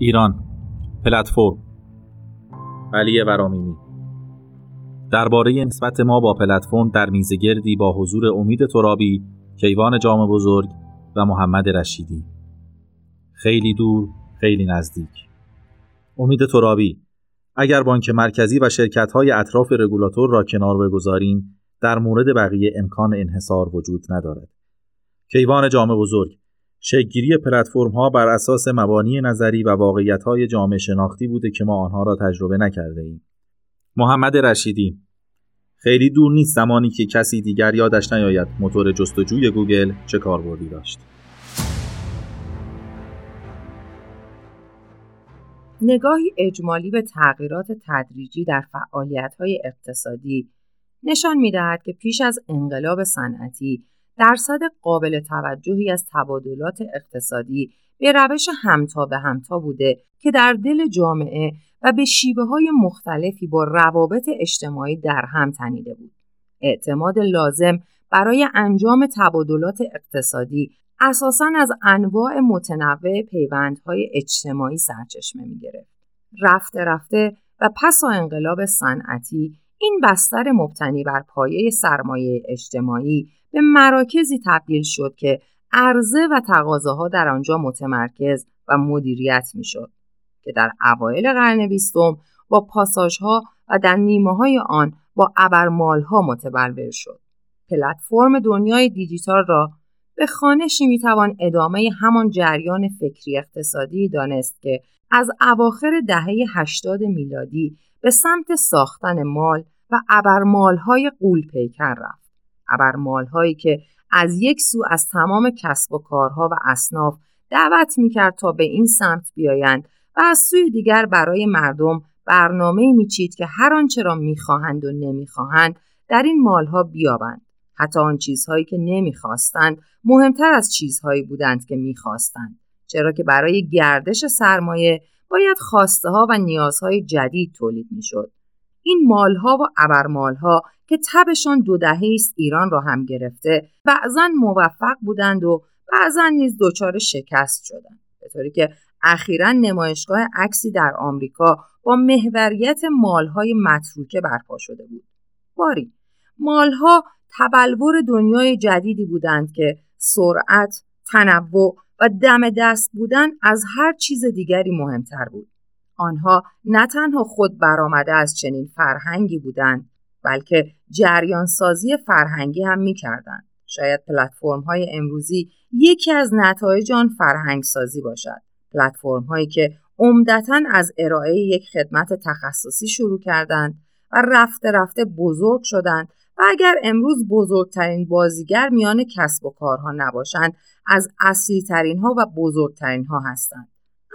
ایران. پلتفرم. علی ورامینی. درباره نسبت ما با پلتفرم در میزگردی با حضور امید ترابی، کیوان جام بزرگ و محمد رشیدی. خیلی دور، خیلی نزدیک. امید ترابی اگر بانک مرکزی و شرکت های اطراف رگولاتور را کنار بگذاریم در مورد بقیه امکان انحصار وجود ندارد. کیوان جام بزرگ شکلگیری پلتفرم ها بر اساس مبانی نظری و واقعیت های جامعه شناختی بوده که ما آنها را تجربه نکرده ایم. محمد رشیدی خیلی دور نیست زمانی که کسی دیگر یادش نیاید موتور جستجوی گوگل چه کاربردی داشت. نگاهی اجمالی به تغییرات تدریجی در فعالیت‌های اقتصادی نشان می‌دهد که پیش از انقلاب صنعتی درصد قابل توجهی از تبادلات اقتصادی به روش همتا به همتا بوده که در دل جامعه و به شیبه های مختلفی با روابط اجتماعی در هم تنیده بود. اعتماد لازم برای انجام تبادلات اقتصادی اساساً از انواع متنوع پیوندهای اجتماعی سرچشمه می گرفت. رفته رفته و پس انقلاب صنعتی این بستر مبتنی بر پایه سرمایه اجتماعی به مراکزی تبدیل شد که عرضه و تقاضاها در آنجا متمرکز و مدیریت می‌شد که در اوایل قرن بیستم با پاساژها و در نیمه های آن با ابرمالها متبلور شد. پلتفرم دنیای دیجیتال را به خانشی می‌توان ادامه همان جریان فکری اقتصادی دانست که از اواخر دهه 80 میلادی به سمت ساختن مال و ابرمالهای قول پیکر رفت. ابرمالهایی که از یک سو از تمام کسب و کارها و اصناف دعوت می‌کرد تا به این سمت بیایند و از سوی دیگر برای مردم برنامه میچید که هر آنچه را می‌خواهند و نمی‌خواهند در این مالها بیابند. حتی آن چیزهایی که نمی‌خواستند مهمتر از چیزهایی بودند که می‌خواستند. چرا که برای گردش سرمایه باید خواسته ها و نیازهای جدید تولید می‌شد. این مالها و ابرمالها که تبشان دو دهه است ایران را هم گرفته. بعضا موفق بودند و بعضا نیز دچار شکست شدند. به طوری که اخیرا نمایشگاه عکسی در آمریکا با محوریت مالهای متروکه برپا شده بود. باری مالها تبلور دنیای جدیدی بودند که سرعت تنوع و دم دست بودن از هر چیز دیگری مهمتر بود. آنها نه تنها خود برآمده از چنین فرهنگی بودند بلکه جریان سازی فرهنگی هم می کردن. شاید پلتفرم های امروزی یکی از نتایج آن فرهنگ سازی باشد. پلتفرم هایی که عمدتا از ارائه یک خدمت تخصصی شروع کردند و رفته رفته بزرگ شدند و اگر امروز بزرگترین بازیگر میان کسب و کارها نباشند از اصلی ترین ها و بزرگترین ها هستند.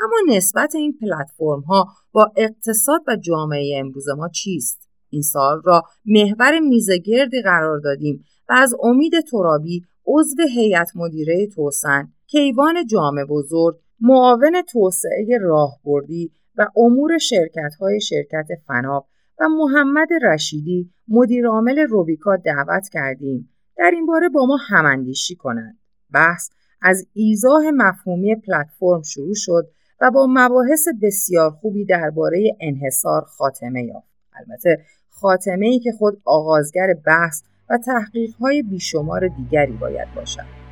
اما نسبت این پلتفرم ها با اقتصاد و جامعه امروز ما چیست؟ این سال را محور میزگردی قرار دادیم و از امید ترابی عضو هیئت مدیره توسن کیوان جامع بزرگ معاون توسعه راهبردی و امور شرکت های شرکت فناب و محمد رشیدی مدیرعامل روبیکا دعوت کردیم. در این باره با ما هماندیشی کنند. بحث از ایزاه مفهومی پلتفرم شروع شد و با مباحث بسیار خوبی درباره انحصار خاتمه یافت. البته خاتمه ای که خود آغازگر بحث و تحقیق های بیشمار دیگری باید باشد.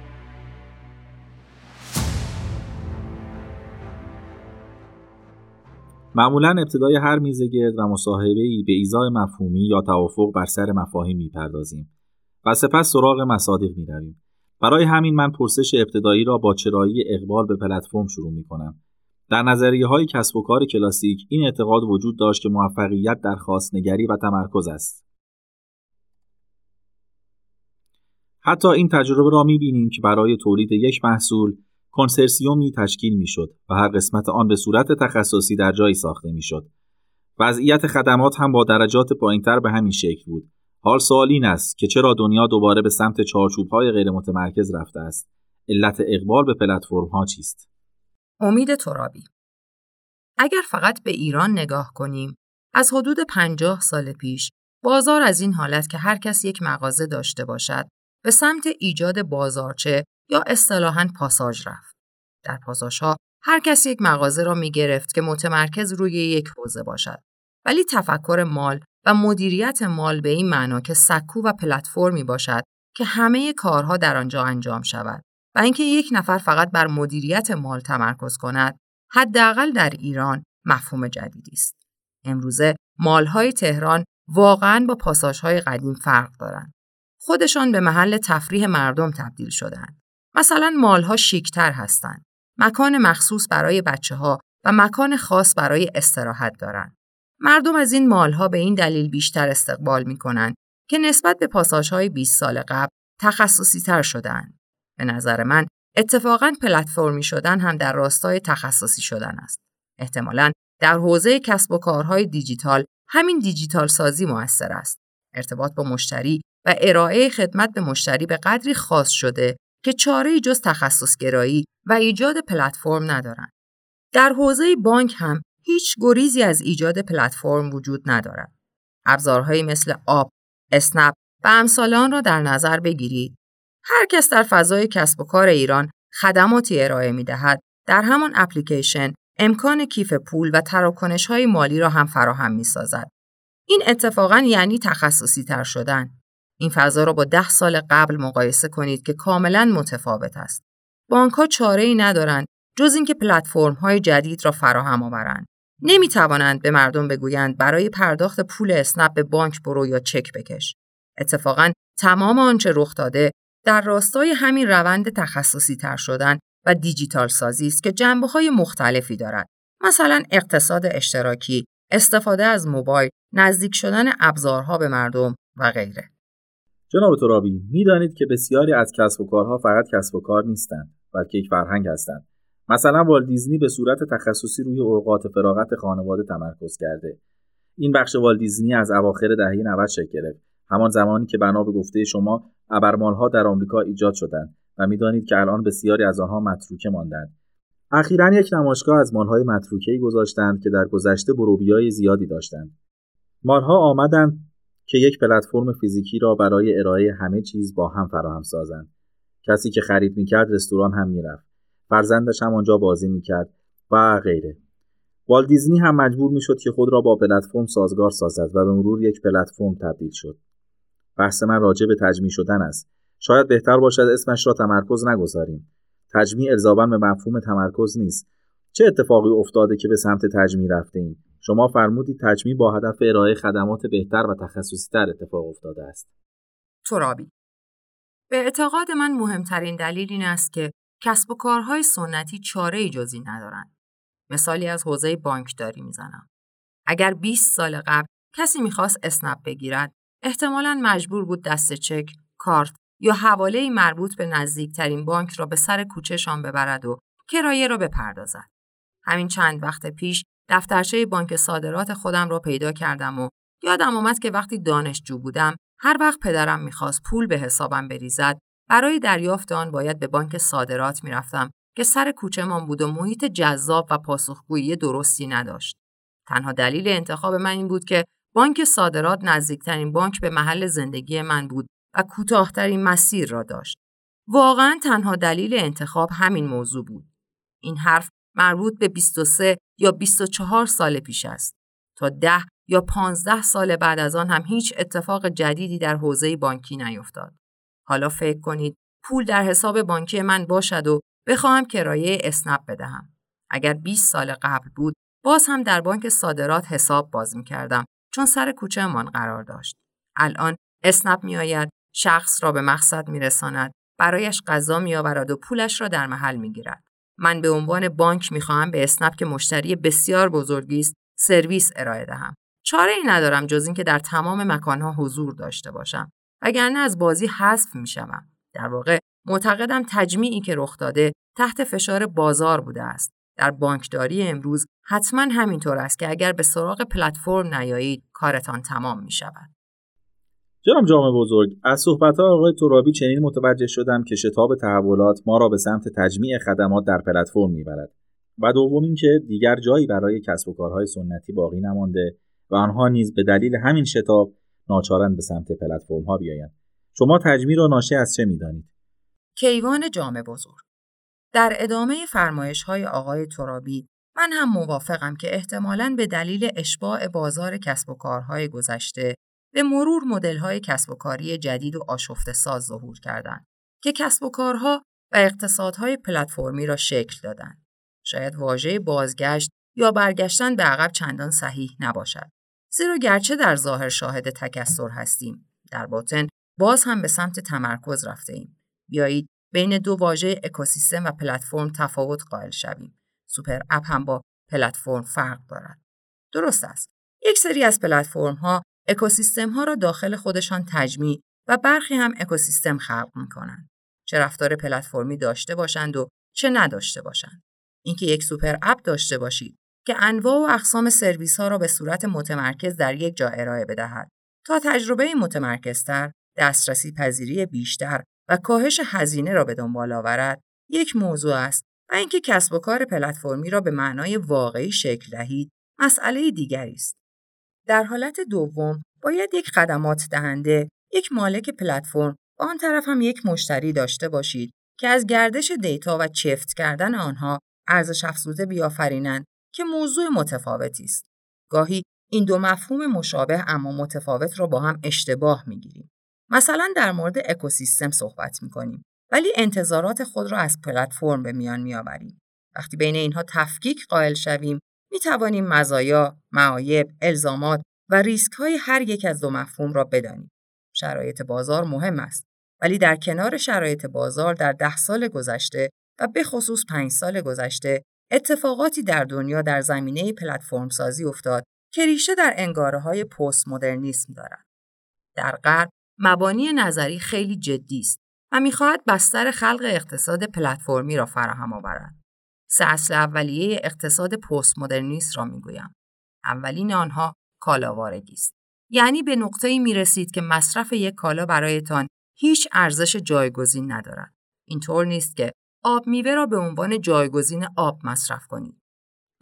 معمولا ابتدای هر میزه گرد و مصاحبه ای به ایزای مفهومی یا توافق بر سر مفاهیم می‌پردازیم و سپس سراغ مصادیق می‌رویم. برای همین من پرسش ابتدایی را با چرایی اقبال به پلتفرم شروع می کنم در نظریه های کسب و کار کلاسیک این اعتقاد وجود داشت که موفقیت در خواستنگری و تمرکز است. حتی این تجربه را می بینیم که برای تولید یک محصول کنسرسیومی تشکیل می شد و هر قسمت آن به صورت تخصصی در جایی ساخته می شد. وضعیت خدمات هم با درجات پایینتر به همین شکل بود. حال سوال این است که چرا دنیا دوباره به سمت چارچوب‌های غیر متمرکز رفته است؟ علت اقبال به پلتفرم ها چیست؟ امید ترابی اگر فقط به ایران نگاه کنیم از حدود پنجاه سال پیش بازار از این حالت که هر کس یک مغازه داشته باشد به سمت ایجاد بازارچه یا اصطلاحاً پاساژ رفت. در پاساژها هر کس یک مغازه را می گرفت که متمرکز روی یک حوزه باشد. ولی تفکر مال و مدیریت مال به این معنا که سکو و پلتفرمی باشد که همه کارها در آنجا انجام شود و اینکه یک نفر فقط بر مدیریت مال تمرکز کند حداقل در ایران مفهوم جدیدی است. امروزه مالهای تهران واقعا با پاساژهای قدیم فرق دارند. خودشان به محل تفریح مردم تبدیل شدند مثلا مالها شیکتر هستند. مکان مخصوص برای بچه ها و مکان خاص برای استراحت دارند. مردم از این مالها به این دلیل بیشتر استقبال می کنند که نسبت به پاساژهای 20 سال قبل تخصصی تر شدن. به نظر من اتفاقا پلتفرمی شدن هم در راستای تخصصی شدن است. احتمالا در حوزه کسب و کارهای دیجیتال همین دیجیتال سازی موثر است. ارتباط با مشتری و ارائه خدمت به مشتری به قدری خاص شده که چاره جز تخصص گرایی و ایجاد پلتفرم ندارند. در حوزه بانک هم هیچ گریزی از ایجاد پلتفرم وجود ندارد. ابزارهایی مثل آب، اسنپ و امثال آن را در نظر بگیرید. هر کس در فضای کسب و کار ایران خدماتی ارائه می دهد. در همان اپلیکیشن امکان کیف پول و تراکنش های مالی را هم فراهم می سازد. این اتفاقا یعنی تخصصی تر شدن. این فضا را با ده سال قبل مقایسه کنید که کاملا متفاوت است. بانک ها چاره ای ندارند جز اینکه پلتفرم های جدید را فراهم آورند. نمی توانند به مردم بگویند برای پرداخت پول اسنپ به بانک برو یا چک بکش. اتفاقا تمام آنچه رخ داده در راستای همین روند تخصصی تر شدن و دیجیتال سازی است که جنبه های مختلفی دارد. مثلا اقتصاد اشتراکی، استفاده از موبایل، نزدیک شدن ابزارها به مردم و غیره. جناب ترابی می‌دانید که بسیاری از کسب و کارها فقط کسب و کار نیستند بلکه یک فرهنگ هستند مثلا والت دیزنی به صورت تخصصی روی اوقات فراغت خانواده تمرکز کرده این بخش والت دیزنی از اواخر دهه 90 شکل گرفت همان زمانی که بنا به گفته شما ابرمالها در آمریکا ایجاد شدند و می‌دانید که الان بسیاری از آنها متروکه ماندند. اخیرا یک نمایشگاه از مالهای متروکه گذاشتند که در گذشته بروبیای زیادی داشتند. مالها آمدند که یک پلتفرم فیزیکی را برای ارائه همه چیز با هم فراهم سازند. کسی که خرید می‌کرد رستوران هم می‌رفت. فرزندش هم آنجا بازی می‌کرد و غیره. والت دیزنی هم مجبور می‌شد که خود را با پلتفرم سازگار سازد و به مرور یک پلتفرم تبدیل شد. بحث من راجع به تجمیع شدن است. شاید بهتر باشد اسمش را تمرکز نگذاریم. تجمیع الزاما به مفهوم تمرکز نیست. چه اتفاقی افتاده که به سمت تجمیع رفته ایم شما فرمودید تجمیع با هدف ارائه خدمات بهتر و تخصصی تر اتفاق افتاده است. ترابی. به اعتقاد من مهمترین دلیل این است که کسب و کارهای سنتی چاره ای جزی ندارند. مثالی از حوزه بانکداری می‌زنم. اگر 20 سال قبل کسی می‌خواست اسنپ بگیرد، احتمالا مجبور بود دست چک، کارت یا حواله مربوط به نزدیکترین بانک را به سر کوچهشان ببرد و کرایه را بپردازد. همین چند وقت پیش دفترچه بانک صادرات خودم را پیدا کردم و یادم آمد که وقتی دانشجو بودم هر وقت پدرم می‌خواست پول به حسابم بریزد برای دریافت آن باید به بانک صادرات می‌رفتم که سر کوچهمان بود و محیط جذاب و پاسخگویی درستی نداشت. تنها دلیل انتخاب من این بود که بانک صادرات نزدیکترین بانک به محل زندگی من بود و کوتاهترین مسیر را داشت. واقعا تنها دلیل انتخاب همین موضوع بود. این حرف مربوط به 23 یا 24 سال پیش است. تا 10 یا 15 سال بعد از آن هم هیچ اتفاق جدیدی در حوزه بانکی نیفتاد. حالا فکر کنید پول در حساب بانکی من باشد و بخواهم کرایه اسنپ بدهم. اگر 20 سال قبل بود باز هم در بانک صادرات حساب باز می کردم چون سر کوچه من قرار داشت. الان اسنپ می آید شخص را به مقصد می رساند برایش غذا می آورد و پولش را در محل می گیرد. من به عنوان بانک می خواهم به اسنپ که مشتری بسیار بزرگی است سرویس ارائه دهم. چاره ای ندارم جز اینکه در تمام مکانها حضور داشته باشم. وگرنه از بازی حذف می‌شوم در واقع معتقدم تجمیعی که رخ داده تحت فشار بازار بوده است در بانکداری امروز حتما همینطور است که اگر به سراغ پلتفرم نیایید کارتان تمام می شود. جناب جامع بزرگ از صحبت آقای ترابی چنین متوجه شدم که شتاب تحولات ما را به سمت تجمیع خدمات در پلتفرم می‌برد. و دوم اینکه دیگر جایی برای کسب و کارهای سنتی باقی نمانده و آنها نیز به دلیل همین شتاب ناچارن به سمت پلتفرم ها بیایند. شما تجمیع را ناشی از چه می‌دانید؟ کیوان جامع بزرگ. در ادامه فرمایش های آقای ترابی من هم موافقم که احتمالاً به دلیل اشباع بازار کسب و کارهای گذشته به مرور مدل‌های کسب و کاری جدید و آشفته ساز ظهور کردند که کسب و کارها و اقتصادهای پلتفرمی را شکل دادند. شاید واژه بازگشت یا برگشتن به عقب چندان صحیح نباشد. زیرا گرچه در ظاهر شاهد تکسر هستیم، در باطن باز هم به سمت تمرکز رفته ایم. بیایید بین دو واژه اکوسیستم و پلتفرم تفاوت قائل شویم. سوپر اپ هم با پلتفرم فرق دارد. درست است. یک سری از پلتفرم ها اکوسیستم ها را داخل خودشان تجمیع و برخی هم اکوسیستم خلق می کنند. چه رفتار پلتفرمی داشته باشند و چه نداشته باشند. اینکه یک سوپر اپ داشته باشید که انواع و اقسام سرویس ها را به صورت متمرکز در یک جا ارائه بدهد تا تجربه متمرکزتر، دسترسی پذیری بیشتر و کاهش هزینه را به دنبال آورد، یک موضوع است و اینکه کسب و کار پلتفرمی را به معنای واقعی شکل دهید، مسئله دیگری است. در حالت دوم، باید یک خدمات دهنده، یک مالک پلتفرم و آن طرف هم یک مشتری داشته باشید که از گردش دیتا و چفت کردن آنها ارزش افزوده بیافرینند که موضوع متفاوتی است. گاهی این دو مفهوم مشابه اما متفاوت را با هم اشتباه می‌گیریم. مثلا در مورد اکوسیستم صحبت می‌کنیم ولی انتظارات خود را از پلتفرم به میان میآوریم. وقتی بین اینها تفکیک قائل شویم می توانیم مزایا، معایب، الزامات و ریسک های هر یک از دو مفهوم را بدانیم. شرایط بازار مهم است ولی در کنار شرایط بازار در ده سال گذشته و به خصوص پنج سال گذشته اتفاقاتی در دنیا در زمینه پلتفرم سازی افتاد که ریشه در انگاره های پست مدرنیسم دارد. در غرب مبانی نظری خیلی جدی است و می‌خواهد بستر خلق اقتصاد پلتفرمی را فراهم آورد. سه اصل اولیه اقتصاد پست مدرنیست را می‌گویم. اولین آنها کالاوارگی است. یعنی به نقطه‌ای می رسید که مصرف یک کالا برایتان هیچ ارزش جایگزین ندارد. اینطور نیست که آب میوه را به عنوان جایگزین آب مصرف کنید.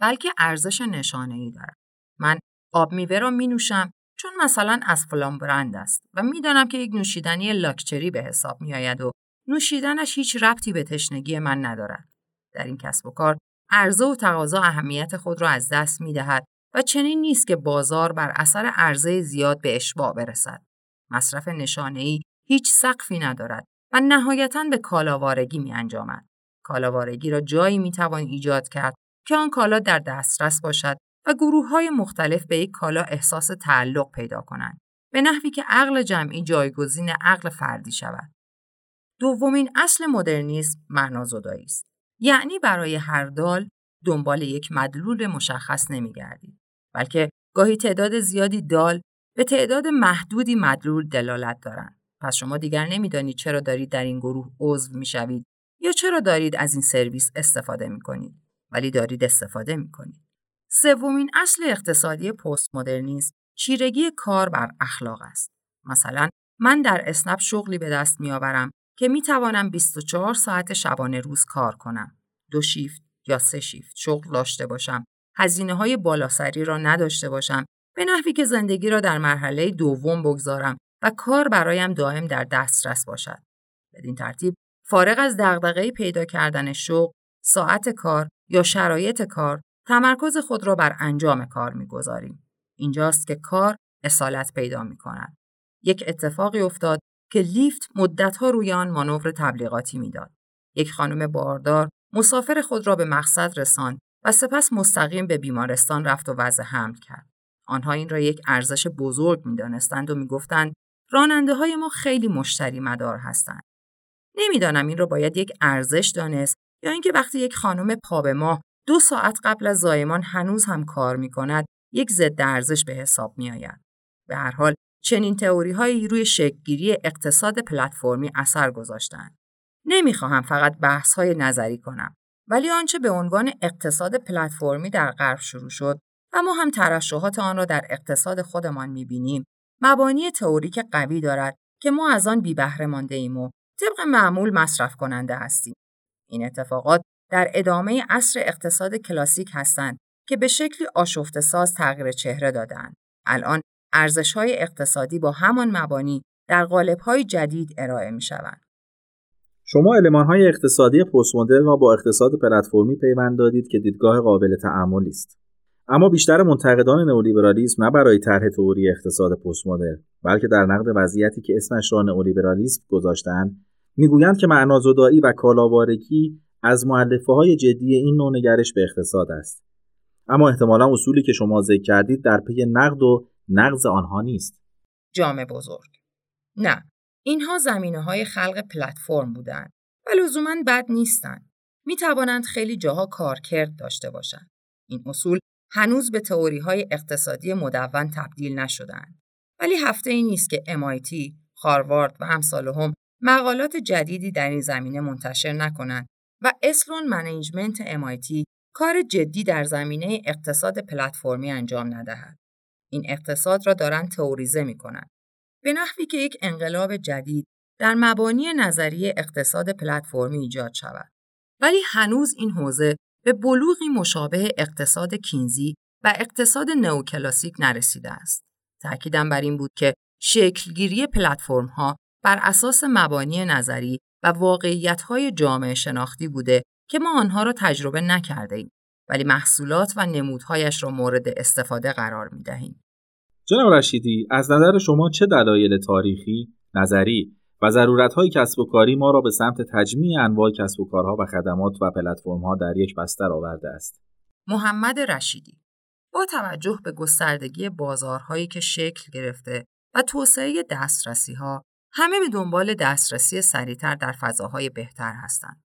بلکه ارزش نشانه ای دارد. من آب میوه را می نوشم چون مثلا از فلان برند است و می‌دانم که یک نوشیدنی لاکچری به حساب می آید و نوشیدنش هیچ ربطی به تشنگی من ندارد. در این کسب و کار عرضه و تقاضا اهمیت خود را از دست می دهد و چنین نیست که بازار بر اثر عرضه زیاد به اشباع برسد. مصرف ای هیچ سقفی ندارد و نهایتا به کالاوارگی می انجامد. کالاوارگی را جایی می توان ایجاد کرد که آن کالا در دسترس باشد گروه های مختلف به یک کالا احساس تعلق پیدا کنند. به نحوی که عقل جمعی جایگزین عقل فردی شود. دومین اصل مدرنیسم معنازدایی است. یعنی برای هر دال دنبال یک مدلول مشخص نمیگردید بلکه گاهی تعداد زیادی دال به تعداد محدودی مدلول دلالت دارند پس شما دیگر نمی‌دانید چرا دارید در این گروه عضو می‌شوید یا چرا دارید از این سرویس استفاده می کنید ولی دارید استفاده می کنید. سومین اصل اقتصادی پست مدرنیسم چیرگی کار بر اخلاق است. مثلا من در اسنپ شغلی به دست می آورم که می توانم 24 ساعت شبانه روز کار کنم. دو شیفت یا سه شیفت شغل داشته باشم. هزینه های بالاسری را نداشته باشم. به نحوی که زندگی را در مرحله دوم بگذارم و کار برایم دائم در دسترس باشد. بدین ترتیب فارغ از دغدغه پیدا کردن شغل، ساعت کار یا شرایط کار، تمرکز خود را بر انجام کار می‌گذاریم. اینجاست که کار اصالت پیدا می کند. یک اتفاقی افتاد که لیفت مدتها روی آن مانور تبلیغاتی می‌داد. یک خانم باردار مسافر خود را به مقصد رساند و سپس مستقیم به بیمارستان رفت و وضع حمل کرد. آنها این را یک ارزش بزرگ می‌دانستند و می‌گفتند راننده های ما خیلی مشتری مدار هستند. نمی‌دانم این را باید یک ارزش دانست یا اینکه وقتی یک خانم پا به ماه دو ساعت قبل از زایمان هنوز هم کار می کند یک ضد ارزش به حساب می آید. به هر حال چنین تئوری هایی روی شکلگیری اقتصاد پلتفرمی اثر گذاشتند. نمی‌خواهم فقط بحث های نظری کنم ولی آنچه به عنوان اقتصاد پلتفرمی در غرب شروع شد و ما هم ترشحات آن را در اقتصاد خودمان می‌بینیم مبانی تئوریک قوی دارد که ما از آن بی بهره مانده ایم و طبق معمول مصرف کننده هستیم. این اتفاقات در ادامه عصر اقتصاد کلاسیک هستند که به شکلی آشفته ساز تغییر چهره دادند. الان ارزش های اقتصادی با همان مبانی در قالب های جدید ارائه می شوند. شما های اقتصادی پست مدرن را با اقتصاد پلتفرمی پیوند دادید که دیدگاه قابل تعاملی است. اما بیشتر منتقدان نئولیبرالیسم نه برای طرح تئوری اقتصاد پست مدرن بلکه در نقد وضعیتی که اسمش را نئولیبرالیسم گذاشتند می‌گویند که معنازدایی و کالاوارگی از معلفه های جدی این نوع نگرش به اقتصاد است. اما احتمالا اصولی که شما ذکر کردید در پی نقد و نقض آنها نیست. جامع بزرگ. نه اینها زمینه های خلق پلتفرم بودند و لزوما بد نیستند. می توانند خیلی جاها کارکرد داشته باشند. این اصول هنوز به تئوری های اقتصادی مدون تبدیل نشدند ولی هفته ای نیست که MIT، هاروارد و هم مقالات جدیدی در این زمینه منتشر نکنند و اسلون منیجمنت MIT کار جدی در زمینه اقتصاد پلتفرمی انجام ندهد. این اقتصاد را دارند تئوریزه می کنند. به نحوی که یک انقلاب جدید در مبانی نظریه اقتصاد پلتفرمی ایجاد شود. ولی هنوز این حوزه به بلوغی مشابه اقتصاد کینزی و اقتصاد نوکلاسیک نرسیده است. تأکیدم بر این بود که شکلگیری پلتفرم ها بر اساس مبانی نظری و واقعیت های جامعه شناختی بوده که ما آنها را تجربه نکرده ایم ولی محصولات و نمودهایش را مورد استفاده قرار می دهیم. جناب رشیدی از نظر شما چه دلایل تاریخی، نظری و ضرورت‌های کسب و کاری ما را به سمت تجمیع انواع کسب و کارها و خدمات و پلتفرم‌ها در یک بستر آورده است. محمد رشیدی با توجه به گستردگی بازارهایی که شکل گرفته و توسعه دسترسی‌ها همه به دنبال دسترسی سریعتر در فضاهای بهتر هستند.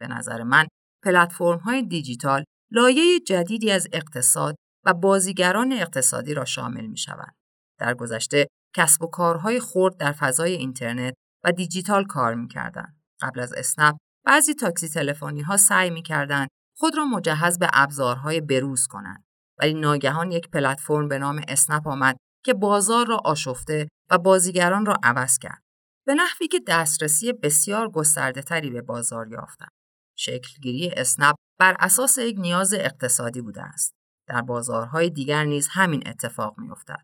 به نظر من پلتفرم‌های دیجیتال لایه جدیدی از اقتصاد و بازیگران اقتصادی را شامل می شوند. در گذشته کسب و کارهای خرد در فضای اینترنت و دیجیتال کار می‌کردند. قبل از اسنپ بعضی تاکسی تلفنی ها سعی می‌کردند خود را مجهز به ابزارهای بروز کنند. ولی ناگهان یک پلتفرم به نام اسنپ آمد که بازار را آشفته و بازیگران را عوض کرد. به نحوی که دسترسی بسیار گسترده تری به بازار یافتند. شکلگیری اسنپ بر اساس یک نیاز اقتصادی بوده است. در بازارهای دیگر نیز همین اتفاق میافتد.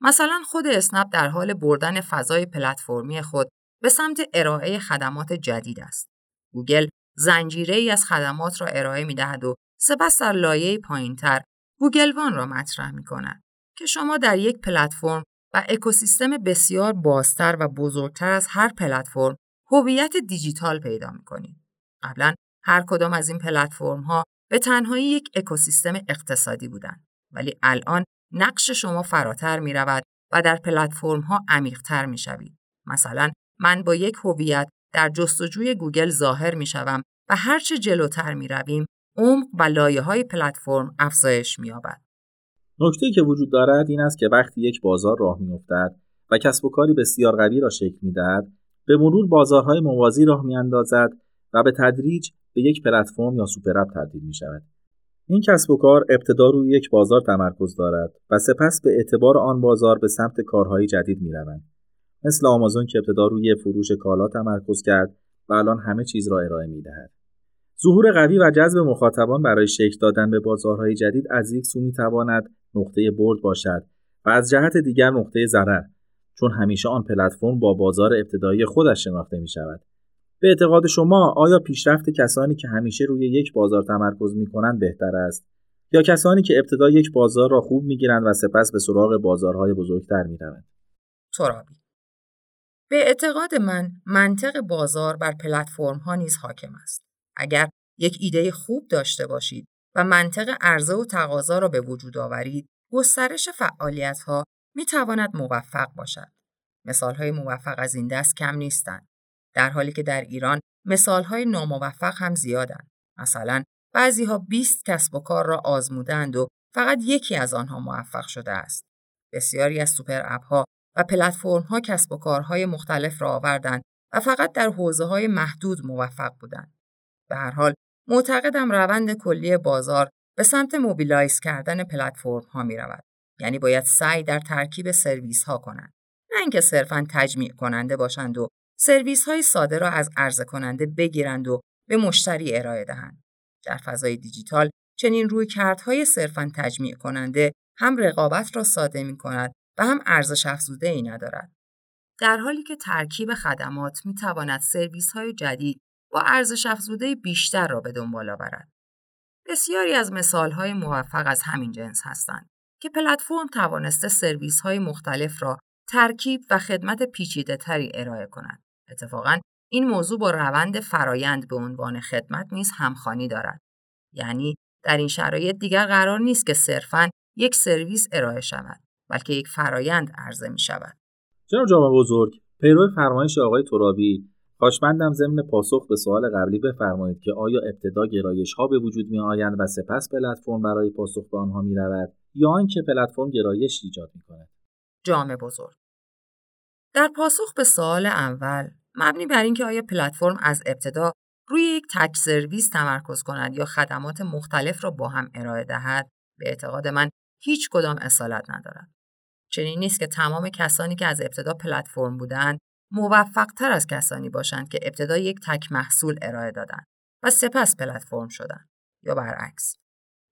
مثلا خود اسنپ در حال بردن فضای پلتفرمی خود به سمت ارائه خدمات جدید است. گوگل زنجیره ای از خدمات را ارائه می دهد و سپس در لایه پایینتر Google One را مطرح می کند که شما در یک پلتفرم و اکوسیستم بسیار بازتر و بزرگتر از هر پلتفرم هویت دیجیتال پیدا می کنید. قبلا هر کدام از این پلتفرم ها به تنهایی یک اکوسیستم اقتصادی بودند ولی الان نقش شما فراتر می رود و در پلتفرم ها عمیقتر می شوید. مثلا من با یک هویت در جستجوی گوگل ظاهر می شوم و هرچه جلوتر می رویم عمق و لایه های پلتفرم افزایش می یابد. نکته که وجود دارد این است که وقتی یک بازار راه افتد و کسب و کاری بسیار قوی را شکل دهد به مرور بازارهای موازی راه اندازد و به تدریج به یک پلتفرم یا سوپر تبدیل می شود. این کسب و کار ابتدا روی یک بازار تمرکز دارد و سپس به اعتبار آن بازار به سمت کارهای جدید می روند. مثل آمازون که ابتدا روی فروش کالا تمرکز کرد و الان همه چیز را ارائه می دهد. ظهور قوی و جذب مخاطبان برای شکل دادن به بازارهای جدید از یک سو می تواند نقطه برد باشد و از جهت دیگر نقطه ضرر چون همیشه آن پلتفرم با بازار ابتدایی خودش شناخته می شود. به اعتقاد شما آیا پیشرفت کسانی که همیشه روی یک بازار تمرکز می کنند بهتر است یا کسانی که ابتدا یک بازار را خوب می گیرند و سپس به سراغ بازارهای بزرگتر می روند؟ ترابی به اعتقاد من منطق بازار بر پلتفرم ها نیز حاکم است. اگر یک ایده خوب داشته باشید و منطق عرضه و تقاضا را به وجود آورید، گسترش فعالیت ها می تواند موفق باشد. مثال های موفق از این دست کم نیستند. در حالی که در ایران مثال های ناموفق هم زیادند. مثلا بعضی ها 20 کسب و کار را آزمودند و فقط یکی از آنها موفق شده است. بسیاری از super app ها و پلتفرم ها کسب و کارهای مختلف را آوردند و فقط در حوزه های محدود موفق بودند. به هر حال معتقدم روند کلی بازار به سمت mobilize کردن پلتفرم ها می رود. یعنی باید سعی در ترکیب سرویس ها کنند. نه اینکه صرفا تجمیع کننده باشند و سرویس های ساده را از عرضه کننده بگیرند و به مشتری ارائه دهند. در فضای دیجیتال چنین روی کردهای صرفا تجمیع کننده هم رقابت را ساده می کند و هم ارزش افزوده ای ندارد. در حالی که ترکیب خدمات می تواند سرویس های جدید با ارزش افزوده بیشتر را به دنبال آورد. بسیاری از مثالهای موفق از همین جنس هستند که پلتفرم توانسته سرویس های مختلف را ترکیب و خدمت پیچیده تری ارائه کند. اتفاقا این موضوع با روند فرایند به عنوان خدمت نیز همخوانی دارد. یعنی در این شرایط دیگر قرار نیست که صرفاً یک سرویس ارائه شود بلکه یک فرایند عرضه می شود. جناب جامع بزرگ پیرو فرمایش آقای ترابی خواهشمندم ضمن پاسخ به سوال قبلی بفرمایید که آیا ابتدا گرایش ها به وجود می آیند و سپس پلتفرم برای پاسخ به آنها می رود یا آنکه پلتفرم گرایش ایجاد می کند؟ جامع بزرگ در پاسخ به سوال اول مبنی بر اینکه آیا پلتفرم از ابتدا روی یک تک سرویس تمرکز کند یا خدمات مختلف را با هم ارائه دهد به اعتقاد من هیچ کدام اصالت ندارد چنین نیست که تمام کسانی که از ابتدا پلتفرم بودند موفق تر از کسانی باشند که ابتدا یک تک محصول ارائه دادند و سپس پلتفرم شدند یا برعکس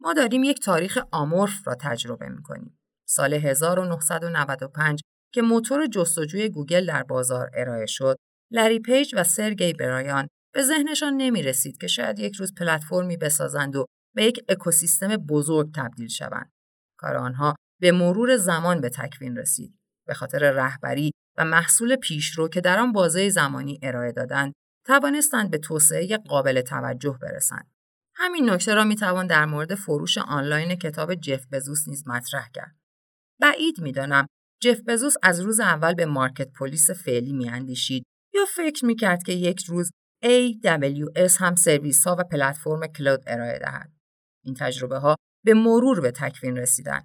ما داریم یک تاریخ amorph را تجربه می کنیم. سال 1995 که موتور جستجوی گوگل در بازار ارائه شد، لری پیج و سرگی برین به ذهنشان نمی رسید که شاید یک روز پلتفرمی بسازند و به یک اکوسیستم بزرگ تبدیل شوند. کار آنها به مرور زمان به تکوین رسید. به خاطر رهبری و محصول پیشرو که در آن بازه زمانی ارائه دادند، توانستند به توسعه قابل توجه برسند. همین نکته را می‌توان در مورد فروش آنلاین کتاب جف بزوس نیز مطرح کرد. بعید می‌دانم جف بزوس از روز اول به مارکت پلیس فعلی میاندیشید یا فکر می‌کرد که یک روز AWS هم سرویس ها و پلتفرم کلود ارائه دهد. این تجربه ها به مرور به تکوین رسیدن.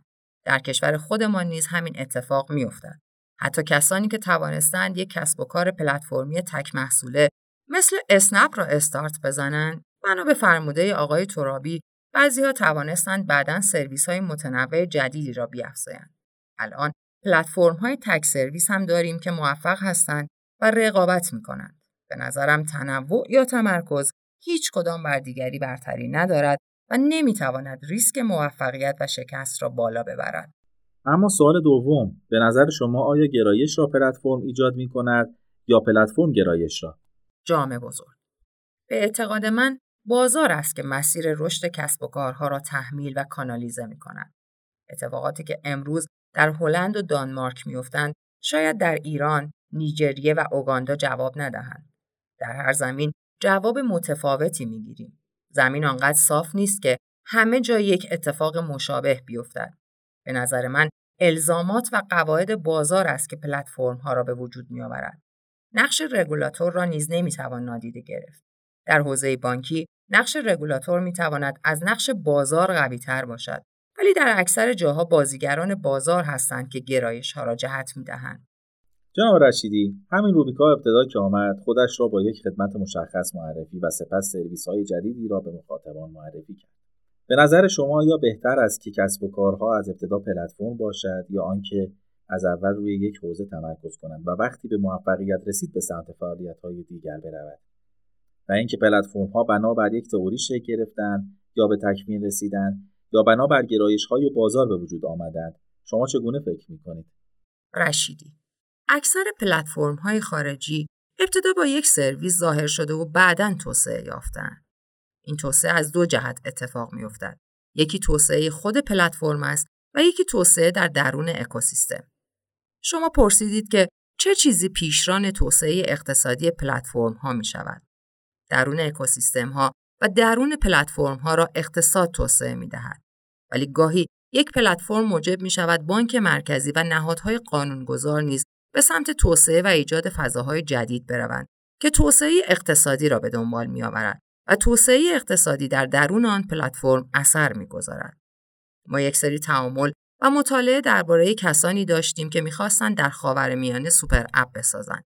در کشور خودمان نیز همین اتفاق میافتد. حتی کسانی که توانستند یک کسب و کار پلتفرمی تک محصوله مثل اسنپ را استارت بزنند بنا به فرموده آقای ترابی بعضیها توانستند بعدا سرویس های متنوع جدیدی را بیافزایند الان پلتفرم های تک سرویس هم داریم که موفق هستند و رقابت می کنند. به نظرم تنوع یا تمرکز هیچ کدام بر دیگری برتری ندارد و نمی‌تواند ریسک موفقیت و شکست را بالا ببرد. اما سوال دوم به نظر شما آیا گرایش را پلتفرم ایجاد می کند یا پلتفرم گرایش را؟ جامع بزرگ. به اعتقاد من بازار است که مسیر رشد کسب و کارها را تحمیل و کانالیزه می کند. اتفاقاتی که امروز در هلند و دانمارک میافتند شاید در ایران، نیجریه و اوگاندا جواب ندهند. در هر زمین جواب متفاوتی می‌گیریم. زمین آنقدر صاف نیست که همه جا یک اتفاق مشابه بیفتد. به نظر من الزامات و قواعد بازار است که پلتفرم ها را به وجود می آورد. نقش رگولاتور را نیز نمی‌توان نادیده گرفت. در حوزه بانکی نقش رگولاتور می تواند از نقش بازار قوی تر باشد ولی در اکثر جاها بازیگران بازار هستند که گرایش ها را جهت می دهند. جناب رشیدی همین روبیکا ابتدا که آمد خودش را با یک خدمت مشخص معرفی و سپس سرویس های جدیدی را به مخاطبان معرفی کرد به نظر شما یا بهتر است که کسب و کارها از ابتدا پلتفرم باشد یا آنکه از اول روی یک حوزه تمرکز کنند و وقتی به موفقیت رسید به سمت فعالیت های دیگر برود و اینکه پلتفرم ها بنا بر یک تئوری شکل گرفتند یا به تکمیل رسیدند یا بنا بر گرایش های بازار به وجود آمدند شما چگونه فکر می کنید؟ رشیدی اکثر پلتفرم های خارجی ابتدا با یک سرویس ظاهر شده و بعدا توسعه یافتند. این توسعه از دو جهت اتفاق می افتد. یکی توسعه خود پلتفرم است و یکی توسعه در درون اکوسیستم. شما پرسیدید که چه چیزی پیشران توسعه اقتصادی پلتفرم ها می شود؟ درون اکوسیستم ها و درون پلتفرم ها را اقتصاد توسعه می دهد. ولی گاهی یک پلتفرم موجب می شود بانک مرکزی و نهادهای قانونگذار نیز به سمت توسعه و ایجاد فضاهای جدید بروند که توسعه اقتصادی را به دنبال می آورد و توسعه اقتصادی در درون آن پلتفرم اثر می‌گذارد. ما یک سری تعامل و مطالعه درباره کسانی داشتیم که می‌خواستند در خاورمیانه سوپر اپ بسازند.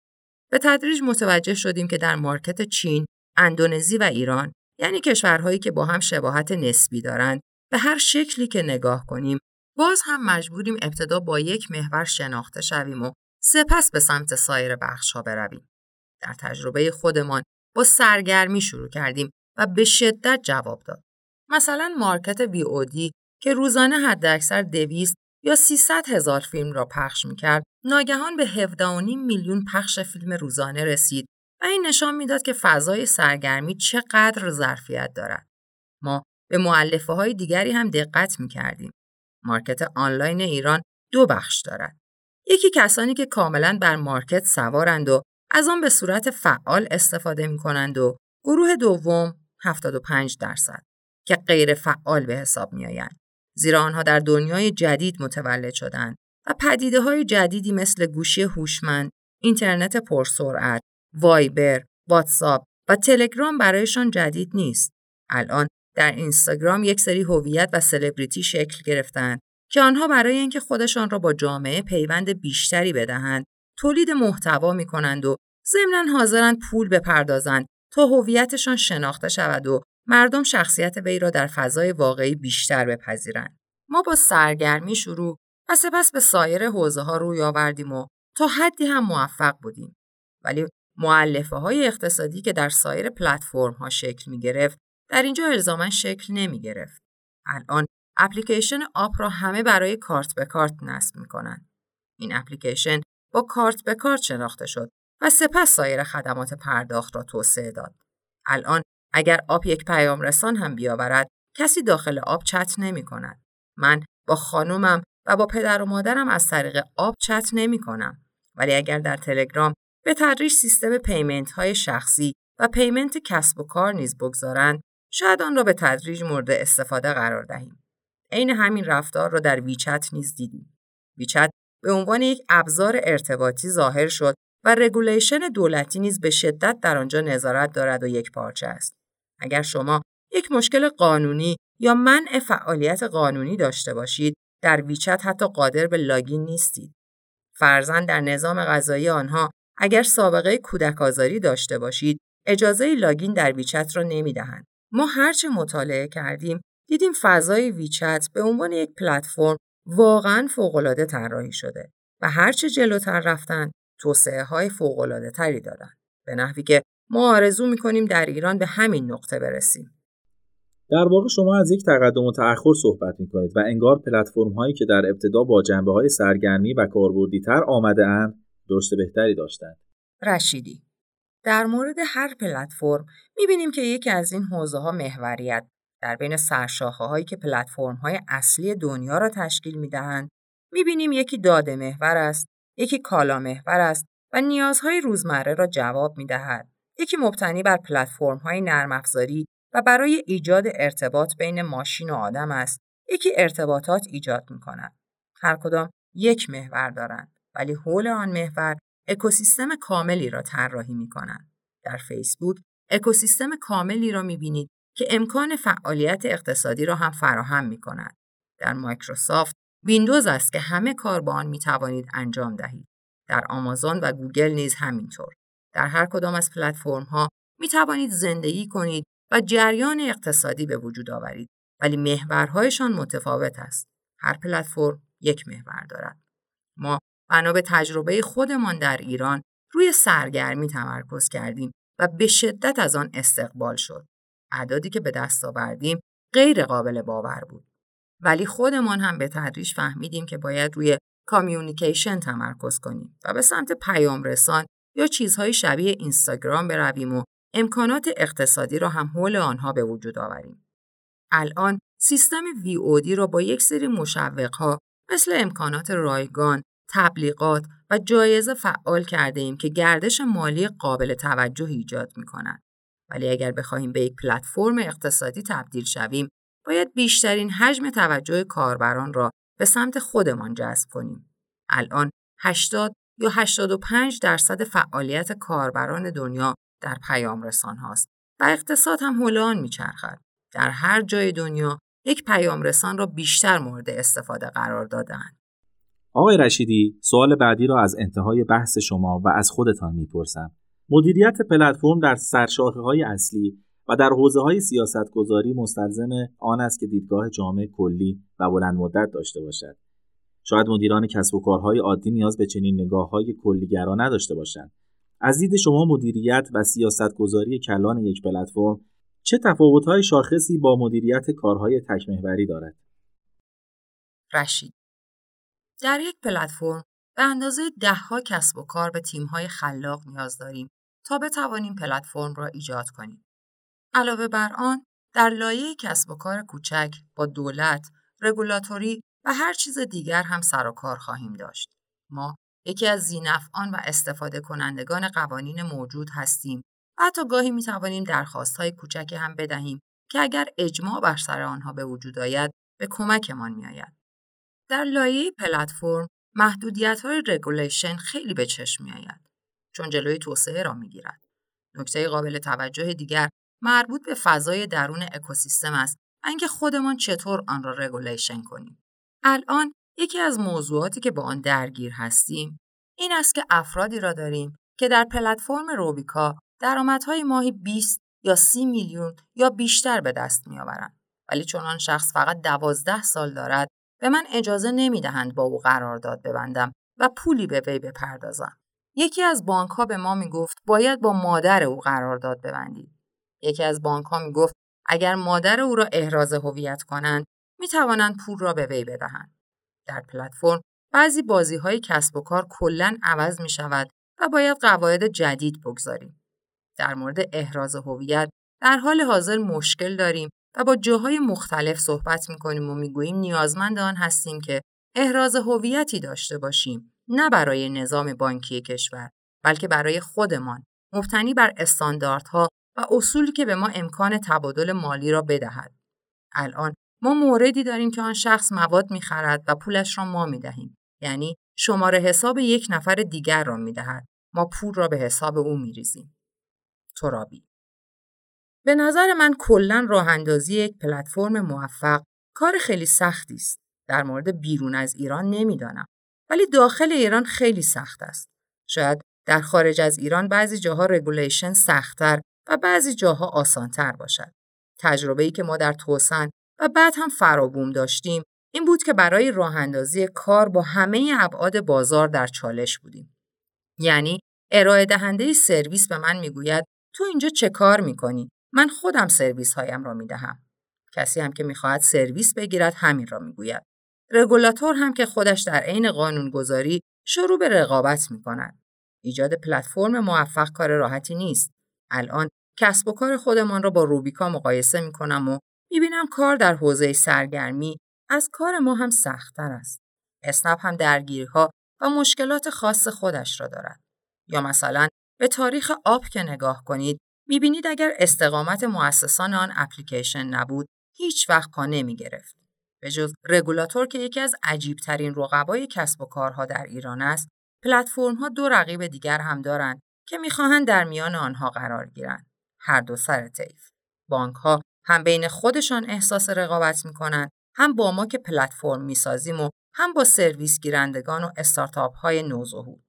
به تدریج متوجه شدیم که در مارکت چین، اندونزی و ایران یعنی کشورهایی که با هم شباهت نسبی دارند به هر شکلی که نگاه کنیم باز هم مجبوریم ابتدا با یک محور شناخته شویم و سپس به سمت سایر بخش ها برویم. در تجربه خودمان با سرگرمی شروع کردیم و به شدت جواب داد. مثلا مارکت وی که روزانه حداکثر دویست یا 300 هزار فیلم را پخش می‌کرد ناگهان به 17.5 میلیون پخش فیلم روزانه رسید و این نشان می‌داد که فضای سرگرمی چقدر ظرفیت دارد. ما به معلفه های دیگری هم دقت می کردیم. market آنلاین ایران دو بخش دارد. یکی کسانی که کاملا بر market سوارند و از آن به صورت فعال استفاده می کنند و گروه دوم 75 درصد که غیر فعال به حساب می آیند. زیرا آنها در دنیای جدید متولد شدند و پدیده های جدیدی مثل گوشی هوشمند، اینترنت پرسرعت، وایبر، واتساپ و تلگرام برایشان جدید نیست. الان در اینستاگرام یک سری هویت و سلبریتی شکل گرفتند که آنها برای اینکه خودشان را با جامعه پیوند بیشتری بدهند تولید محتوا می کنند و ضمنا حاضرند پول بپردازند تا هویتشان شناخته شود و مردم شخصیت وی را در فضای واقعی بیشتر بپذیرند. ما با سرگرمی شروع و سپس به سایر حوزه ها روی آوردیم و تا حدی هم موفق بودیم. ولی مؤلفه های اقتصادی که در سایر پلتفرم ها شکل می گرفت در اینجا الزاما شکل نمی گرفت. الان اپلیکیشن آپ را همه برای کارت به کارت نصب می کنند. این اپلیکیشن با کارت به کارت شناخته شد و سپس سایر خدمات پرداخت را توسعه داد. الان اگر آپ یک پیام رسان هم بیاورد کسی داخل آپ چت نمی کند. من با خانومم و با پدر و مادرم از طریق آپ چت نمی کنم. ولی اگر در تلگرام به تدریج سیستم payment های شخصی و payment کسب و کار نیز بگذارند شاید آن را به تدریج مورد استفاده قرار دهیم. عین همین رفتار را در ویچت نیز دیدیم. ویچت به عنوان یک ابزار ارتباطی ظاهر شد و regulation دولتی نیز به شدت در آنجا نظارت دارد و یک پارچه است. اگر شما یک مشکل قانونی یا منع فعالیت قانونی داشته باشید در ویچت حتی قادر به لاگین نیستید. فرزن در نظام غذایی آنها اگر سابقه کودک آزاری داشته باشید اجازه لاگین در ویچت را نمی‌دهند. ما هرچه مطالعه کردیم دیدیم فضای ویچت به عنوان یک پلتفرم واقعا فوقالعاده طراحی شده و هرچه جلوتر رفتن توسعه های فوقالعاده تری دادن به نحوی که ما آرزو می‌کنیم در ایران به همین نقطه برسیم در واقع شما از یک تقدم و تأخر صحبت می کنید و انگار پلتفرم هایی که در ابتدا با جنبه های سرگرمی و کاربردی تر آمده اند رشد بهتری داشتند. رشیدی در مورد هر پلتفرم می بینیم که یکی از این حوزه ها محوریت در بین سرشاخه هایی که پلتفرم های اصلی دنیا را تشکیل می دهند می بینیم یکی داده محور است، یکی کالا محور است و نیازهای روزمره را جواب می دهد. یکی مبتنی بر پلتفرم های نرم افزاری و برای ایجاد ارتباط بین ماشین و آدم است یکی ارتباطات ایجاد می کند. هر کدام یک محور دارند ولی حول آن محور اکوسیستم کاملی را طراحی می کنند. در فیسبوک اکوسیستم کاملی را می بینید که امکان فعالیت اقتصادی را هم فراهم می کند. در مایکروسافت ویندوز است که همه کار با آن می توانید انجام دهید. در آمازون و گوگل نیز همینطور. در هر کدام از پلتفرم ها می توانید زندگی کنید و جریان اقتصادی به وجود آورید ولی محورهایشان متفاوت است. هر پلتفرم یک محور دارد. ما بنا به تجربه خودمان در ایران روی سرگرمی تمرکز کردیم و به شدت از آن استقبال شد. اعدادی که به دست آوردیم غیر قابل باور بود. ولی خودمان هم به تدریج فهمیدیم که باید روی کامیونیکیشن تمرکز کنیم و به سمت پیام رسان یا چیزهای شبیه اینستاگرام برویم و امکانات اقتصادی را هم حول آنها به وجود آوریم. الان سیستم VOD را با یک سری مشوقها مثل امکانات رایگان، تبلیغات و جایزه فعال کرده ایم که گردش مالی قابل توجه ایجاد می کند. ولی اگر بخواهیم به یک پلتفرم اقتصادی تبدیل شویم، باید بیشترین حجم توجه کاربران را به سمت خودمان جذب کنیم. الان 80 یا 85 درصد فعالیت کاربران دنیا در پیام رسان هاست و اقتصاد هم حول آن میچرخد. در هر جای دنیا یک پیام رسان را بیشتر مورد استفاده قرار دادند. آقای رشیدی سوال بعدی را از انتهای بحث شما و از خودتان می‌پرسم. مدیریت پلتفرم در سرشاخه های اصلی و در حوزه های سیاست گذاری مستلزم آن است که دیدگاه جامع کلی و بلند مدت داشته باشد. شاید مدیران کسب و کارهای عادی نیاز به چنین نگاه های کلیگرا نداشته باشند از دید شما مدیریت و سیاستگذاری کلان یک پلتفرم چه تفاوت‌های شاخصی با مدیریت کارهای تکمهوری دارد؟ رشید در یک پلتفرم به اندازه دهها کسب و کار به تیم‌های خلاق نیاز داریم تا بتوانیم پلتفرم را ایجاد کنیم. علاوه بر آن، در لایه کسب و کار کوچک با دولت، رگولاتوری و هر چیز دیگر هم سر و کار خواهیم داشت. ما یکی از زینفعان و استفاده کنندگان قوانین موجود هستیم و حتی گاهی می توانیم درخواست های کوچکی هم بدهیم که اگر اجماع بر سر آنها به وجود آید به کمکمان می آید. در لایه پلتفرم محدودیت های regulation خیلی به چشم می آید چون جلوی توسعه را می گیرد. نکته قابل توجه دیگر مربوط به فضای درون اکوسیستم است اینکه خودمان چطور آن را regulation کنیم. الان یکی از موضوعاتی که با آن درگیر هستیم این است که افرادی را داریم که در پلتفرم روبیکا درآمدهای ماهی 20 یا 30 میلیون یا بیشتر به دست میآورند ولی چون آن شخص فقط دوازده سال دارد به من اجازه نمی‌دهند با او قرارداد ببندم و پولی به وی بپردازم یکی از بانک ها به ما می گفت باید با مادر او قرارداد ببندید. یکی از بانک ها می گفت اگر مادر او را احراز هویت کنند می توانند پول را به وی بدهند. در پلتفرم بعضی بازی های کسب و کار کلا عوض می شود و باید قواعد جدید بگذاریم. در مورد احراز هویت در حال حاضر مشکل داریم و با جاهای مختلف صحبت می کنیم و می گوییم نیازمند آن هستیم که احراز هویتی داشته باشیم. نه برای نظام بانکی کشور بلکه برای خودمان. مبتنی بر استانداردها و اصولی که به ما امکان تبادل مالی را بدهد. الان ما موردی داریم که آن شخص مواد می‌خرد و پولش را ما می‌دهیم. یعنی شماره حساب یک نفر دیگر را می‌دهد. ما پول را به حساب او میریزیم. ترابی. به نظر من کلا راه اندازی یک پلتفرم موفق کار خیلی سختی است. در مورد بیرون از ایران نمی‌دانم. ولی داخل ایران خیلی سخت است شاید در خارج از ایران بعضی جاها regulation سختتر و بعضی جاها آسانتر باشد تجربه ای که ما در توسن و بعد هم فرابوم داشتیم این بود که برای راه اندازی کار با همه ابعاد بازار در چالش بودیم. یعنی ارائه دهنده سرویس به من می‌گوید تو اینجا چه کار می‌کنی؟ من خودم سرویس هایم را می‌دهم. کسی هم که می‌خواهد سرویس بگیرد همین را می‌گوید. رگولاتور هم که خودش در عین قانونگذاری شروع به رقابت می‌کند. ایجاد پلتفرم موفق کار راحتی نیست. الان کسب و کار خودمان را با روبیکا مقایسه می‌کنم و می‌بینم کار در حوزه سرگرمی از کار ما هم سختتر است. اسنپ هم درگیریها و مشکلات خاص خودش را دارد. یا مثلا به تاریخ آب که نگاه کنید می‌بینید اگر استقامت مؤسسان آن اپلیکیشن نبود هیچ وقت پا نمی گرفت. به جز رگولاتور که یکی از عجیبترین رقبای کسب و کارها در ایران است، پلتفرم ها دو رقیب دیگر هم دارند که می‌خواهند در میان آنها قرار گیرند. هر دو سر طیف. بانک ها هم بین خودشان احساس رقابت می‌کنن هم با ما که پلتفرم می‌سازیم و هم با سرویس گیرندگان و استارتاپ های نوظهور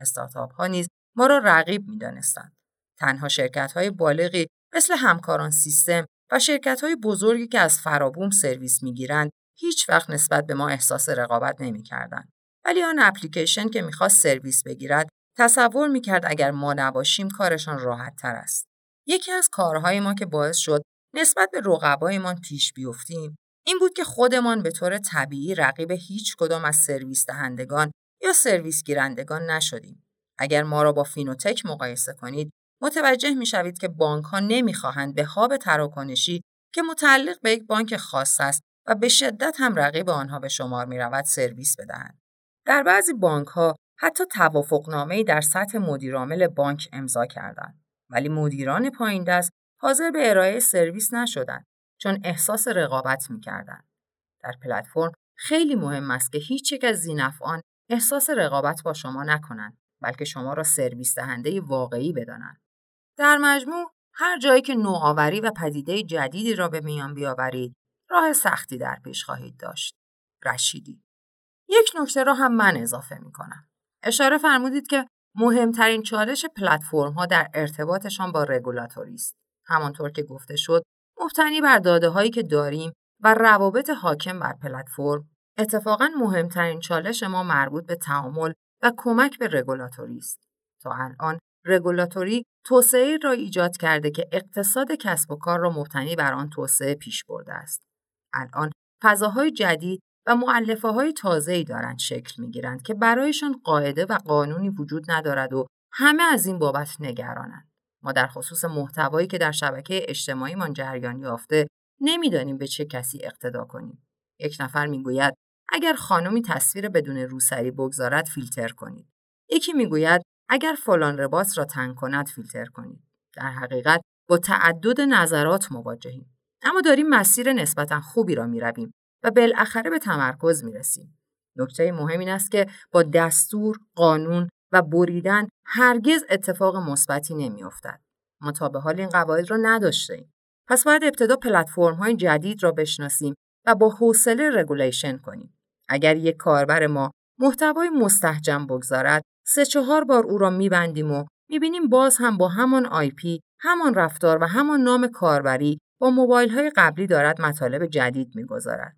استارتاپ ها نیز ما را رقیب می‌دانستند تنها شرکت های بالغی مثل همکاران سیستم و شرکت های بزرگی که از فرابوم سرویس می‌گیرند هیچ وقت نسبت به ما احساس رقابت نمی‌کردند ولی آن اپلیکیشن که می‌خواست سرویس بگیرد تصور می‌کرد اگر ما نباشیم کارشان راحت تر است یکی از کارهای ما که باعث شد نسبت به رقبایمان پیش بیفتیم این بود که خودمان به طور طبیعی رقیب هیچ کدام از سرویس دهندگان یا سرویس گیرندگان نشدیم. اگر ما را با فینوتک مقایسه کنید، متوجه می شوید که بانک ها نمی خواهند به hub تراکنشی که متعلق به یک بانک خاص است و به شدت هم رقیب آنها به شمار می رود سرویس بدهند. در بعضی بانک ها حتی توافقنامه در سطح مدیرعامل بانک امضا کردند. ولی مدیران پایین دست حاضر به ارائه سرویس نشدند چون احساس رقابت می‌کردند. در پلتفرم خیلی مهم است که هیچ یک از زینفعان احساس رقابت با شما نکنند بلکه شما را سرویس دهنده واقعی بدانند. در مجموع هر جایی که نوآوری و پدیده جدیدی را به میان بیاورید راه سختی در پیش خواهید داشت. رشیدی یک نکته را هم من اضافه می کنم. اشاره فرمودید که مهمترین چالش پلتفرم ها در ارتباطشان با رگولاتوری است. همانطور که گفته شد مبتنی بر داده هایی که داریم و روابط حاکم بر پلتفرم اتفاقا مهمترین چالش ما مربوط به تعامل و کمک به رگولاتوری است تا الان رگولاتوری توسعه را ایجاد کرده که اقتصاد کسب و کار را مبتنی بر آن توسعه پیش برده است الان فضاهای جدید و معلفه های تازه‌ای دارند شکل می گیرند که برایشان قاعده و قانونی وجود ندارد و همه از این بابت نگرانند ما در خصوص محتوایی که در شبکه اجتماعیمان جریان یافته نمی‌دانیم به چه کسی اقتدا کنیم. یک نفر می‌گوید اگر خانمی تصویر بدون روسری بگذارد فیلتر کنید. یکی می‌گوید اگر فلان لباس را تنگ کند فیلتر کنید. در حقیقت با تعدد نظرات مواجهیم. اما داریم مسیر نسبتا خوبی را می‌رویم و بالاخره به تمرکز می‌رسیم. نکته مهم این است که با دستور، قانون و بریدن هرگز اتفاق مثبتی نمیافتد. ما تا به حال این قواعد را نداشتیم. پس باید ابتدا پلتفرم های جدید را بشناسیم و با حوصله regulation کنیم. اگر یک کاربر ما محتوای مستهجن بگذارد، سه چهار بار او را میبندیم و می‌بینیم باز هم با همان IP، همان رفتار و همان نام کاربری با موبایل های قبلی دارد مطالب جدید می‌گذارد.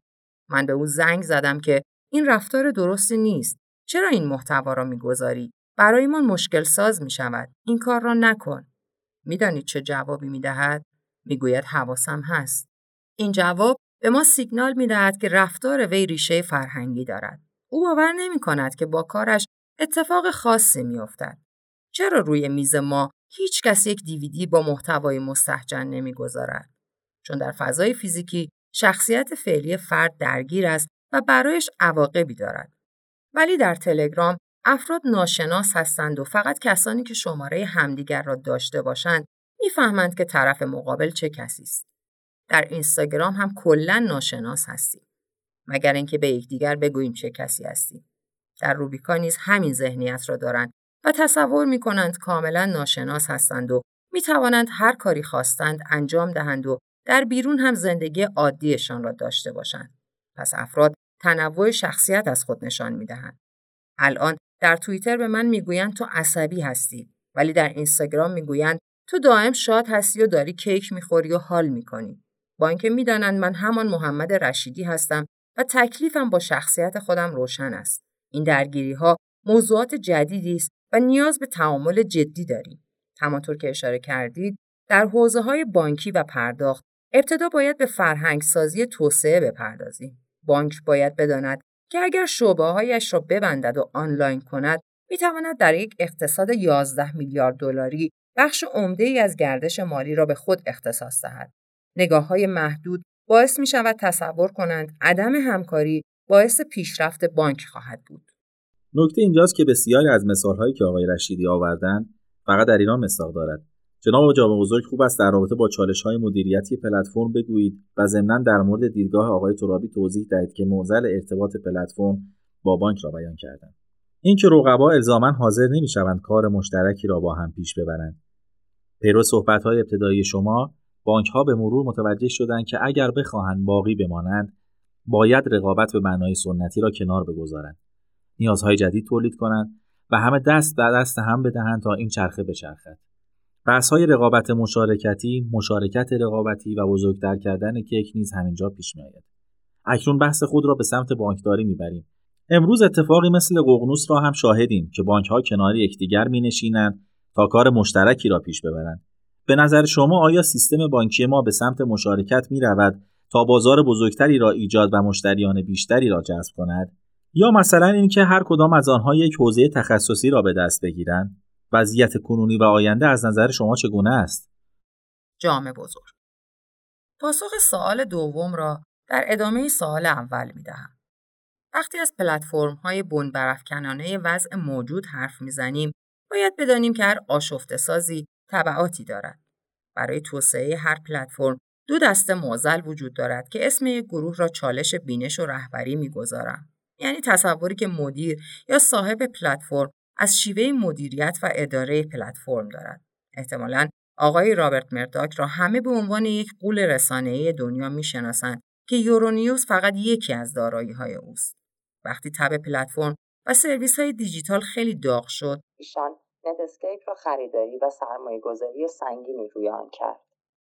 من به او زنگ زدم که این رفتار درستی نیست. چرا این محتوا را می‌گذاری؟ برایمان مشکل ساز می شود. این کار را نکن. می‌دانید چه جوابی می دهد؟ می گوید حواسم هست. این جواب به ما سیگنال می دهد که رفتار وی ریشه فرهنگی دارد. او باور نمی کند که با کارش اتفاق خاصی می افتد. چرا روی میز ما هیچ کس یک دیویدی با محتوای مستحجن نمی گذارد؟ چون در فضای فیزیکی شخصیت فعلی فرد درگیر است و برایش عواقبی دارد. ولی در تلگرام افراد ناشناس هستند و فقط کسانی که شماره همدیگر را داشته باشند می‌فهمند که طرف مقابل چه کسی است. در اینستاگرام هم کلا ناشناس هستیم. مگر اینکه به یکدیگر بگوییم چه کسی هستیم. در روبیکا نیز همین ذهنیت را دارند و تصور می کنند کاملا ناشناس هستند و می توانند هر کاری خواستند انجام دهند و در بیرون هم زندگی عادیشان را داشته باشند. پس افراد تنوع شخصیت از خود نشان می دهند. الان در توییتر به من می‌گویند تو عصبی هستی ولی در اینستاگرام می‌گویند تو دائم شاد هستی و داری کیک می‌خوری و حال می‌کنی با اینکه می‌دانند من همان محمد رشیدی هستم و تکلیفم با شخصیت خودم روشن است این درگیری ها موضوعات جدیدی است و نیاز به تعامل جدی داریم همانطور که اشاره کردید در حوزه های بانکی و پرداخت ابتدا باید به فرهنگ سازی توسعه بپردازیم بانک باید بداند که اگر شعبه هایش را ببندد و آنلاین کند می تواند در یک اقتصاد 11 میلیارد دلاری بخش عمده ای از گردش مالی را به خود اختصاص دهد. نگاه های محدود باعث می شود تصور کنند عدم همکاری باعث پیشرفت بانک خواهد بود. نکته اینجاست که بسیاری از مثالهایی که آقای رشیدی آوردند فقط در ایران مصداق دارد. جناب جامع بزرگ خوب است در رابطه با چالش های مدیریتی پلتفرم بگویید و ضمنا در مورد دیدگاه آقای ترابی توضیح دهید که معضل ارتباط پلتفرم با بانک را بیان کردند اینکه رقبا الزاما حاضر نمی‌شوند کار مشترکی را با هم پیش ببرند پیرو صحبت های ابتدایی شما بانک ها به مرور متوجه شدند که اگر بخواهند باقی بمانند باید رقابت به معنای سنتی را کنار بگذارند نیازهای جدید تولید کنند و همه دست در دست هم بدهند تا این چرخه بچرخد های رقابت مشارکتی، مشارکت رقابتی و بزرگتر کردن کیک نیز همینجا پیش میآید. اکنون بحث خود را به سمت بانکداری می‌بریم. امروز اتفاقی مثل ققنوس را هم شاهدیم که بانک ها کنار یکدیگر می نشینند تا کار مشترکی را پیش ببرند. به نظر شما آیا سیستم بانکی ما به سمت مشارکت می رود تا بازار بزرگتری را ایجاد و مشتریان بیشتری را جذب کند؟ یا مثلا اینکه هر کدام از آنها یک حوزه تخصصی را به دست بگیرند؟ وضعیت کنونی و آینده از نظر شما چگونه است؟ جامع بزرگ پاسخ سوال دوم را در ادامه سوال اول می دهم. وقتی از پلتفرم های بن برافکنانه وضع موجود حرف می‌زنیم باید بدانیم که هر آشفته سازی طبعاتی دارد. برای توسعه هر پلتفرم دو دسته معضل وجود دارد که اسم یک گروه را چالش بینش و رهبری می‌گذارم. یعنی تصوری که مدیر یا صاحب پلتفرم از شیوه مدیریت و اداره پلتفرم دارد. احتمالا آقای رابرت مرداک را همه به عنوان یک قول رسانه‌ای دنیا می‌شناسند که یورونیوز فقط یکی از دارایی های اوست. وقتی تب پلتفرم و سرویس های دیجیتال خیلی داغ شد، ایشان نت را خریداری و سرمایه گذاری سنگینی روی آن کرد.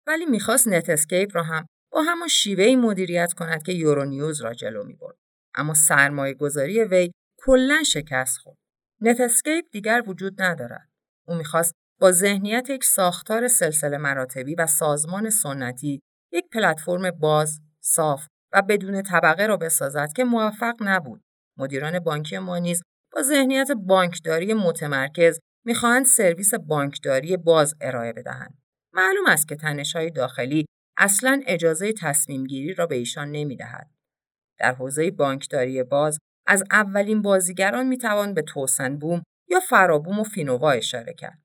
ولی می‌خواست نت را هم با همان شیوهی مدیریت کند که یورونیوز را جلو می برد. اما سرمایه گذاری وی کلا شکست خورد. نتسکیپ دیگر وجود ندارد. او می‌خواست با ذهنیت یک ساختار سلسله مراتبی و سازمان سنتی یک پلتفرم باز، صاف و بدون طبقه را بسازد که موفق نبود. مدیران بانکی ما نیز با ذهنیت بانکداری متمرکز می‌خواهند سرویس بانکداری باز ارائه بدهند. معلوم است که های داخلی اصلا اجازه تصمیم گیری را به ایشان نمی‌دهد. در حوزه بانکداری باز از اولین بازیگران می‌توان به توسن بوم یا فرابوم و فینووا اشاره کرد.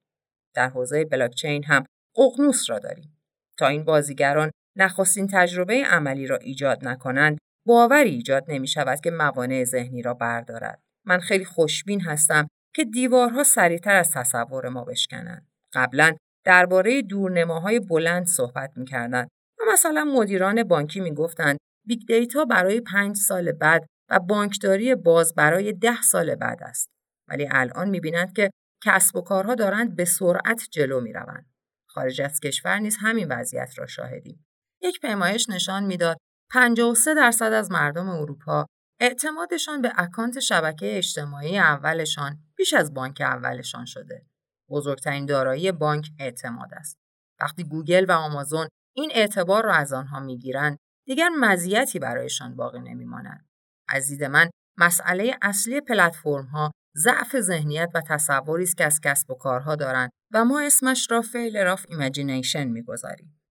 در حوزه بلاکچین هم ققنوس را داریم. تا این بازیگران نخستین تجربه عملی را ایجاد نکنند، باوری ایجاد نمی شود که موانع ذهنی را بردارد. من خیلی خوشبین هستم که دیوارها سریعتر از تصور ما بشکنند. قبلا درباره دورنماهای بلند صحبت می‌کردند و مثلا مدیران بانکی می‌گفتند big data برای پنج سال بعد و بانکداری باز برای ده سال بعد است. ولی الان می‌بینند که کسب و کارها دارند به سرعت جلو می‌روند. خارج از کشور نیز همین وضعیت را شاهدیم. یک پیمایش نشان می‌داد 53 درصد از مردم اروپا اعتمادشان به اکانت شبکه اجتماعی اولشان بیش از بانک اولشان شده. بزرگترین دارایی بانک اعتماد است. وقتی گوگل و آمازون این اعتبار را از آنها می‌گیرند، دیگر مزیتی برایشان باقی نمیماند. از دید من مسئله اصلی پلتفرم ها ضعف ذهنیت و تصوری است که از کسب و کارها دارند و ما اسمش را failure of imagination می‌گذاریم.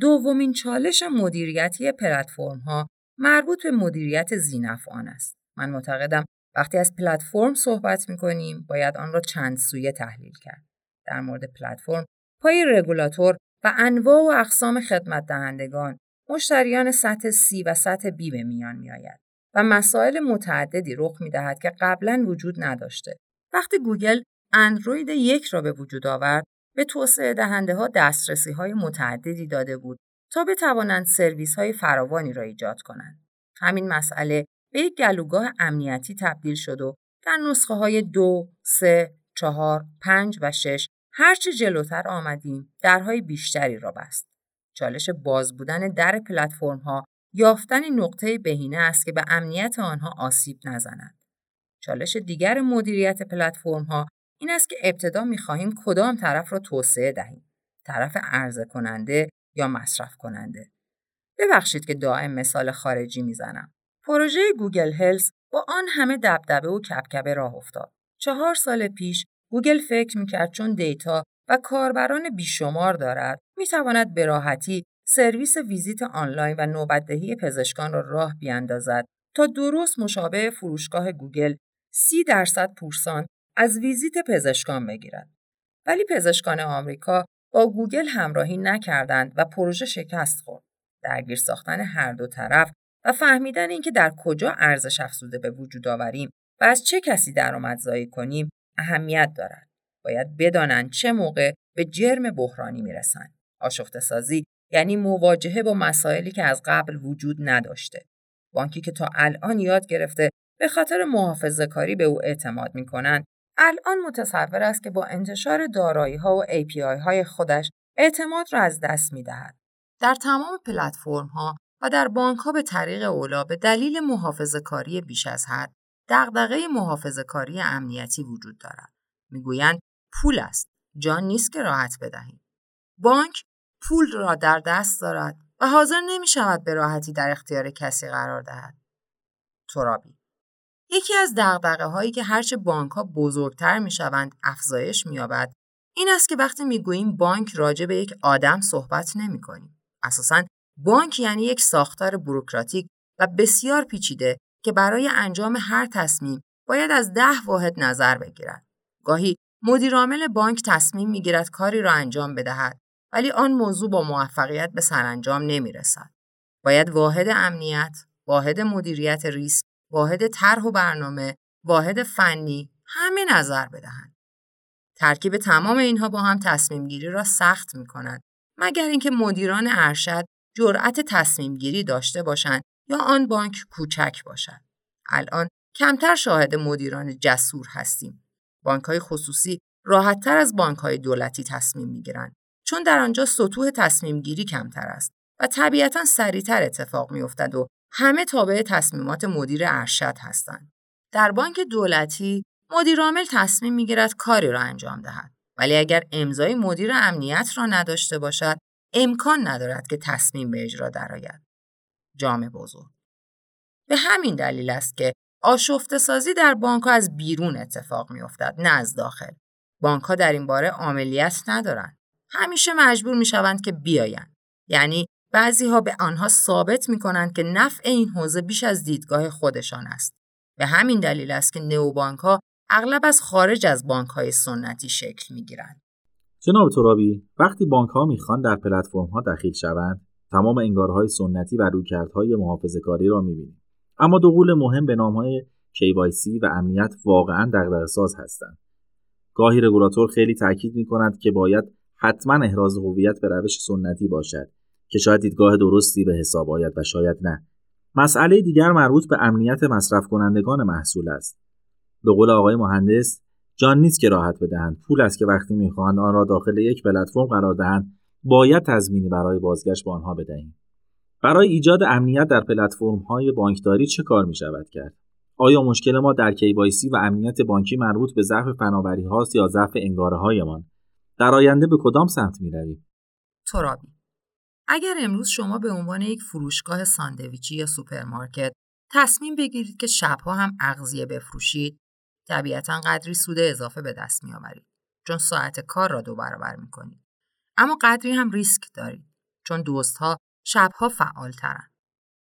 دومین چالش مدیریتی پلتفرم ها مربوط به مدیریت زینفعان است. من معتقدم وقتی از پلتفرم صحبت می کنیم باید آن را چند سویه تحلیل کرد. در مورد پلتفرم پای رگولاتور و انواع و اقسام خدمت دهندگان مشتریان سطح C و سطح B به میان می آید و مسائل متعددی رخ می دهد که قبلا وجود نداشته. وقتی گوگل اندروید یک را به وجود آورد به توسعه دهنده ها دسترسی های متعددی داده بود تا بتوانند سرویس های فراوانی را ایجاد کنند. همین مسئله به یک گلوگاه امنیتی تبدیل شد و در نسخه های دو، سه، چهار، پنج و شش هرچه جلوتر آمدیم درهای بیشتری را بست. چالش باز بودن در پلتفرم ها یافتن نقطه بهینه است که به امنیت آنها آسیب نزنند. چالش دیگر مدیریت پلتفرم ها این است که ابتدا می خواهیم کدام طرف را توسعه دهیم. طرف عرضه کننده یا مصرف کننده. ببخشید که دائم مثال خارجی می‌زنم. پروژه گوگل Health با آن همه دبدبه و کبکبه راه افتاد. چهار سال پیش گوگل فکر می‌کرد چون دیتا و کاربران بیشمار دارد می‌تواند به راحتی سرویس ویزیت آنلاین و نوبتدهی پزشکان را راه بیاندازد تا درست مشابه فروشگاه گوگل سی درصد پورسانت از ویزیت پزشکان بگیرد. ولی پزشکان آمریکا با گوگل همراهی نکردند و پروژه شکست خورد. درگیر ساختن هر دو طرف و فهمیدن اینکه در کجا ارزش افزوده به وجود آوریم و از چه کسی درآمدزایی کنیم اهمیت دارد. باید بدانند چه موقع به جرم بحرانی می‌رسند. آشفته سازی یعنی مواجهه با مسائلی که از قبل وجود نداشته. بانکی که تا الان یاد گرفته به خاطر محافظه کاری به او اعتماد می کنند الان متصور است که با انتشار دارایی ها و API های خودش اعتماد را از دست می دهد. در تمام پلتفرم ها و در بانک ها به طریق اولا به دلیل محافظه کاری بیش از حد دغدغه محافظه کاری امنیتی وجود دارد. می‌گویند پول است. جان نیست که راحت بدهیم. بانک پول را در دست دارد و حاضر نمی شود به راحتی در اختیار کسی قرار دهد. ترابی یکی از دقدقه هایی که هرچه بانک ها بزرگتر می شوند افزایش می یابد این است که وقتی می گوییم بانک راجع به یک آدم صحبت نمی کنیم. اساساً بانک یعنی یک ساختار بروکراتیک و بسیار پیچیده که برای انجام هر تصمیم باید از ده واحد نظر بگیرد. گاهی مدیرعامل بانک تصمیم می‌گیرد کاری را انجام بدهد ولی آن موضوع با موفقیت به سرانجام نمی رسد. باید واحد امنیت، واحد مدیریت ریسک واحد طرح و برنامه، واحد فنی همه نظر بدهند. ترکیب تمام اینها با هم تصمیم گیری را سخت می کند مگر اینکه مدیران ارشد جرأت تصمیم گیری داشته باشند یا آن بانک کوچک باشد. الان کمتر شاهد مدیران جسور هستیم. بانک های خصوصی راحتتر از بانک های دولتی تصمیم می گیرند چون در آنجا سطوح تصمیم گیری کمتر است و طبیعتا سریعتر اتفاق می افتد و همه تابع تصمیمات مدیر ارشد هستند. در بانک دولتی مدیرعامل تصمیم می‌گیرد کاری را انجام دهد ولی اگر امضای مدیر امنیت را نداشته باشد امکان ندارد که تصمیم به اجرا درآید جامع بزرگ به همین دلیل است که آشفته سازی در بانک از بیرون اتفاق می افتد نه از داخل بانک ها در این باره عملیت ندارند. همیشه مجبور می شوند که بیایند. یعنی بعضی ها به آنها ثابت می کنند که نفع این حوزه بیش از دیدگاه خودشان است. به همین دلیل است که نئوبانک ها اغلب از خارج از بانک های سنتی شکل می گیرند. جناب ترابی وقتی بانک ها می‌خوان در پلتفرم ها دخیل شوند تمام انگارهای سنتی و رویکردهای محافظه کاری را می‌بینیم. اما دو مهم به نام های KYC و امنیت واقعا دغدغه هستند. گاهی رگولاتور خیلی تاکید می کند که باید حتما احراز هویت به روش سنتی باشد که شاید دیدگاه درستی به حساب آید و شاید نه. مسئله دیگر مربوط به امنیت مصرف کنندگان محصول است. به قول آقای مهندس جان نیست که راحت بدهند. پول است که وقتی می‌خواهند آن را داخل یک پلتفرم قرار دهند. باید تضمینی برای بازگشت به آنها بدهیم. برای ایجاد امنیت در پلتفرم های بانکداری چه کار می شود کرد؟ آیا مشکل ما در KYC و امنیت بانکی مربوط به ضعف فناوری هاست یا ضعف انگاره هایمان در آینده به کدام سمت می رویم ترابی. اگر امروز شما به عنوان یک فروشگاه ساندویچی یا سوپرمارکت تصمیم بگیرید که شبها هم اغذیه بفروشید طبیعتا قدری سود اضافه به دست میآورید چون ساعت کار را دو برابر می‌کنید. اما قدری هم ریسک دارید چون دوستها شبها فعالترند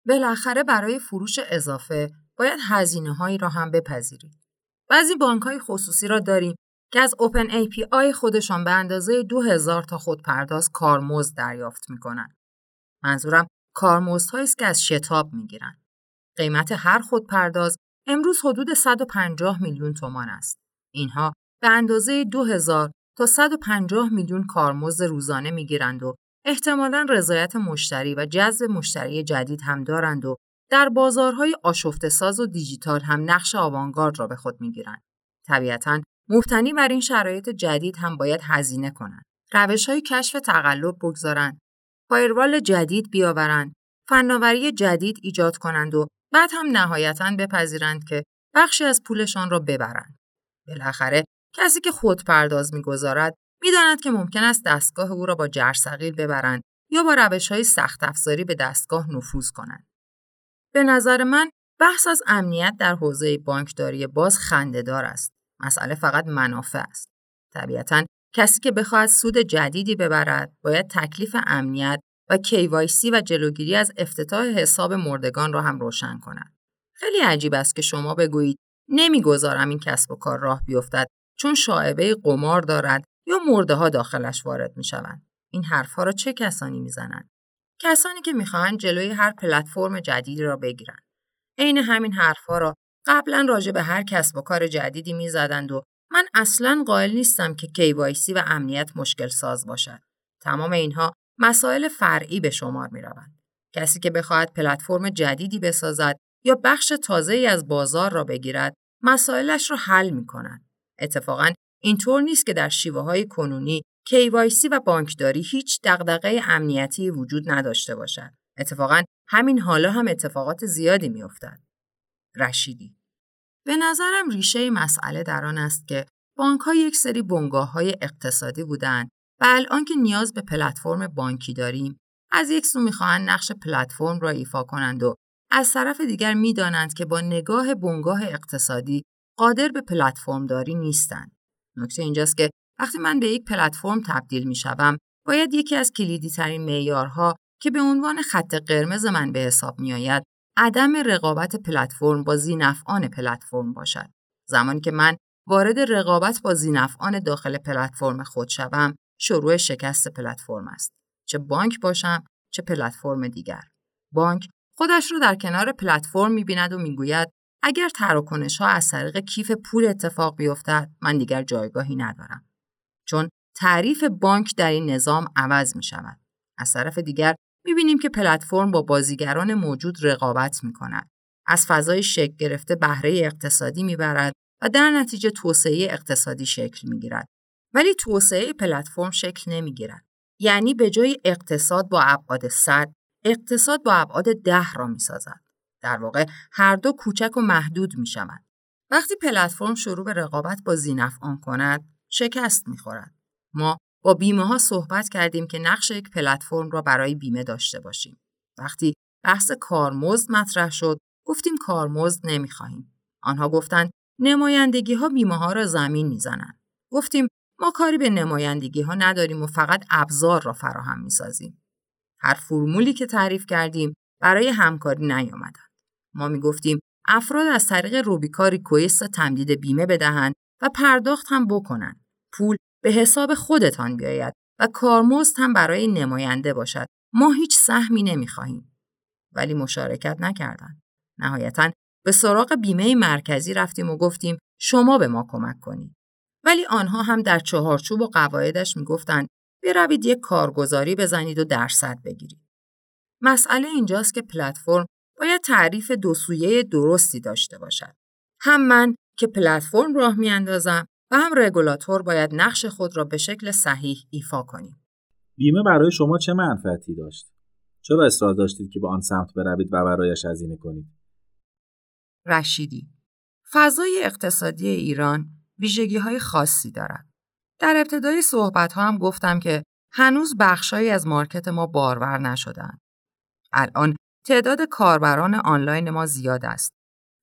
بالاخره برای فروش اضافه باید هزینه هایی را هم بپذیرید بعضی بانک های خصوصی را داریم که از اوپن ای پی آی خودشان به اندازه 2000 تا خودپرداز کارمزد دریافت می کنند. منظورم کارمزدهایی است که از شتاب می گیرند. قیمت هر خودپرداز امروز حدود 150 میلیون تومان است. اینها به اندازه 2000 تا 150 میلیون کارمزد روزانه می‌گیرند و احتمالا رضایت مشتری و جذب مشتری جدید هم دارند و در بازارهای آشفته ساز و دیجیتال هم نقش آوانگارد را به خود می‌گیرند. طبیعتا مفتنی بر این شرایط جدید هم باید هزینه کنند. روش های کشف تقلب بگذارند. فایروال جدید بیاورند. فناوری جدید ایجاد کنند و بعد هم نهایتا بپذیرند که بخشی از پولشان را ببرند. بالاخره کسی که خود پرداز می‌گذارد می‌داند که ممکن است دستگاه او را با جرثقیل ببرند یا با روش های سخت افزاری به دستگاه نفوذ کنند. به نظر من بحث از امنیت در حوزه بانکداری باز خندهدار است. مسئله فقط منافع است. طبیعتا کسی که بخواهد سود جدیدی ببرد باید تکلیف امنیت و KYC و جلوگیری از افتتاح حساب مردگان را هم روشن کند. خیلی عجیب است که شما بگویید نمی‌گذارم این کسب و کار راه بیفتد چون شاعبه قمار دارد یا مرده ها داخلش وارد می شوند. این حرفها را چه کسانی می‌زنند؟ کسانی که می‌خواهند جلوی هر پلتفرم جدیدی را بگیرند. عین همین حرفها را قبلا راجع به هر کسب و کار جدیدی می‌زدند و من اصلا قائل نیستم که KYC و امنیت مشکل ساز باشد. تمام اینها مسائل فرعی به شمار می روند. کسی که بخواهد پلتفرم جدیدی بسازد یا بخش تازه ای از بازار را بگیرد، مسائلش را حل می کند. اتفاقا اینطور نیست که در شیوه های کنونی KYC و بانکداری هیچ دغدغه امنیتی وجود نداشته باشد. اتفاقا همین حالا هم اتفاقات زیادی میافتد. رشیدی به نظرم ریشه مسئله در آن است که بانک ها یک سری بنگاه های اقتصادی بودند و الان که نیاز به پلتفرم بانکی داریم از یک سو می‌خواهند نقش پلتفرم را ایفا کنند و از طرف دیگر می‌دانند که با نگاه بنگاه اقتصادی قادر به پلتفرم داری نیستند. نکته اینجاست که وقتی من به یک پلتفرم تبدیل می شوم باید یکی از کلیدی ترین معیارها که به عنوان خط قرمز من به حساب می آید عدم رقابت پلتفرم با زینفعان پلتفرم باشد. زمانی که من وارد رقابت با زینفعان داخل پلتفرم خود شوم شروع شکست پلتفرم است. چه بانک باشم چه پلتفرم دیگر. بانک خودش رو در کنار پلتفرم می‌بیند و می‌گوید اگر تراکنش ها از طریق کیف پول اتفاق بیفتد من دیگر جایگاهی ندارم. چون تعریف بانک در این نظام عوض می شود. از طرف دیگر می بینیم که پلتفرم با بازیگران موجود رقابت می کند. از فضای شکل گرفته بهره اقتصادی می برد و در نتیجه توسعه اقتصادی شکل می گیرد. ولی توسعه پلتفرم شکل نمی گیرد. یعنی به جای اقتصاد با ابعاد صد اقتصاد با ابعاد ده را می سازد. در واقع هر دو کوچک و محدود می شود. وقتی پلتفرم شروع به رقابت با آن کند شکست می خورد. ما با بیمه ها صحبت کردیم که نقش یک پلتفرم را برای بیمه داشته باشیم. وقتی بحث کارمزد مطرح شد گفتیم کارمزد نمی‌خواهیم. آنها گفتند نمایندگی ها بیمه ها را زمین می‌زنند. گفتیم ما کاری به نمایندگی ها نداریم و فقط ابزار را فراهم می سازیم. هر فرمولی که تعریف کردیم برای همکاری نیامدند. ما می گفتیم افراد از طریق روبیکا ریکویست تمدید بیمه بدهند و پرداخت هم بکنند. پول به حساب خودتان بیاید و کارمزد هم برای نماینده باشد. ما هیچ سهمی نمی‌خواهیم. ولی مشارکت نکردند. نهایتا به سراغ بیمه مرکزی رفتیم و گفتیم شما به ما کمک کنید. ولی آنها هم در چهارچوب و قواعدش می‌گفتند بروید یک کارگزاری بزنید و درصد بگیرید. مسئله اینجاست که پلتفرم باید تعریف دو سویه درستی داشته باشد. هم من که پلتفرم راه میاندازم و هم رگولاتور باید نقش خود را به شکل صحیح ایفا کنیم. بیمه برای شما چه منفعتی داشت؟ چرا اصرار داشتید که به آن سمت بروید و برایش هزینه کنید؟ رشیدی فضای اقتصادی ایران ویژگی های خاصی دارد. در ابتدای صحبت ها هم گفتم که هنوز بخشهایی از مارکت ما بارور نشدن. الان تعداد کاربران آنلاین ما زیاد است.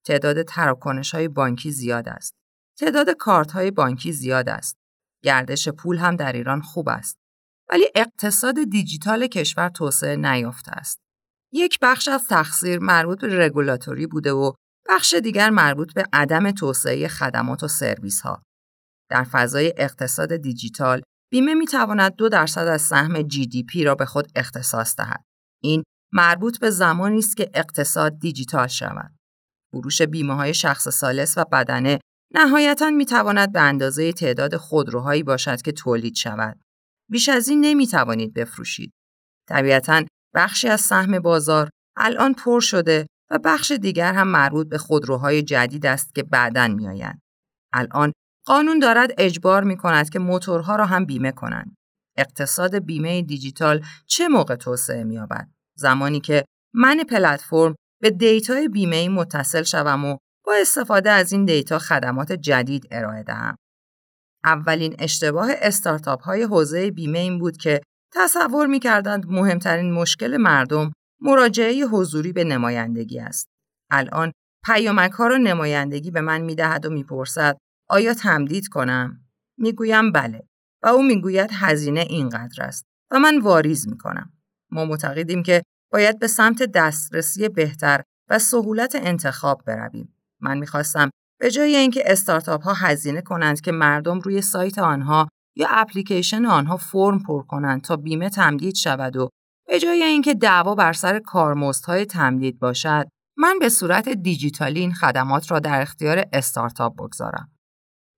تعداد تراکنش های بانکی زیاد است. تعداد کارت های بانکی زیاد است. گردش پول هم در ایران خوب است. ولی اقتصاد دیجیتال کشور توسعه نیافته است. یک بخش از تقصیر مربوط به رگولاتوری بوده و بخش دیگر مربوط به عدم توسعه خدمات و سرویس ها. در فضای اقتصاد دیجیتال بیمه می تواند دو درصد از سهم GDP را به خود اختصاص دهد. این مربوط به زمانی است که اقتصاد دیجیتال شود. فروش بیمه های شخص سالس و بدنه نهایتا می تواند به اندازه تعداد خودروهایی باشد که تولید شود. بیش از این نمی توانید بفروشید. طبیعتا بخشی از سهم بازار الان پر شده و بخش دیگر هم مربوط به خودروهای جدید است که بعدا میآیند. الان قانون دارد اجبار می کند که موتورها را هم بیمه کنند. اقتصاد بیمه دیجیتال چه موقع توسعه می‌یابد؟ زمانی که من پلتفرم به دیتای بیمه متصل شوم و با استفاده از این دیتا خدمات جدید ارائه دهم. اولین اشتباه استارتاپ های حوزه بیمه این بود که تصور می کردند مهمترین مشکل مردم مراجعه حضوری به نمایندگی است. الان پیامک ها را نمایندگی به من می دهد و می‌پرسد آیا تمدید کنم؟ می‌گویم بله و او می‌گوید هزینه اینقدر است و من واریز می کنم. ما معتقدیم که باید به سمت دسترسی بهتر و سهولت انتخاب برویم. من می‌خواستم به جای اینکه استارتاپ ها هزینه کنند که مردم روی سایت آنها یا اپلیکیشن آنها فرم پر کنند تا بیمه تمدید شود و به جای اینکه دعوا بر سر کارمزدهای تمدید باشد من به صورت دیجیتالی این خدمات را در اختیار استارتاپ بگذارم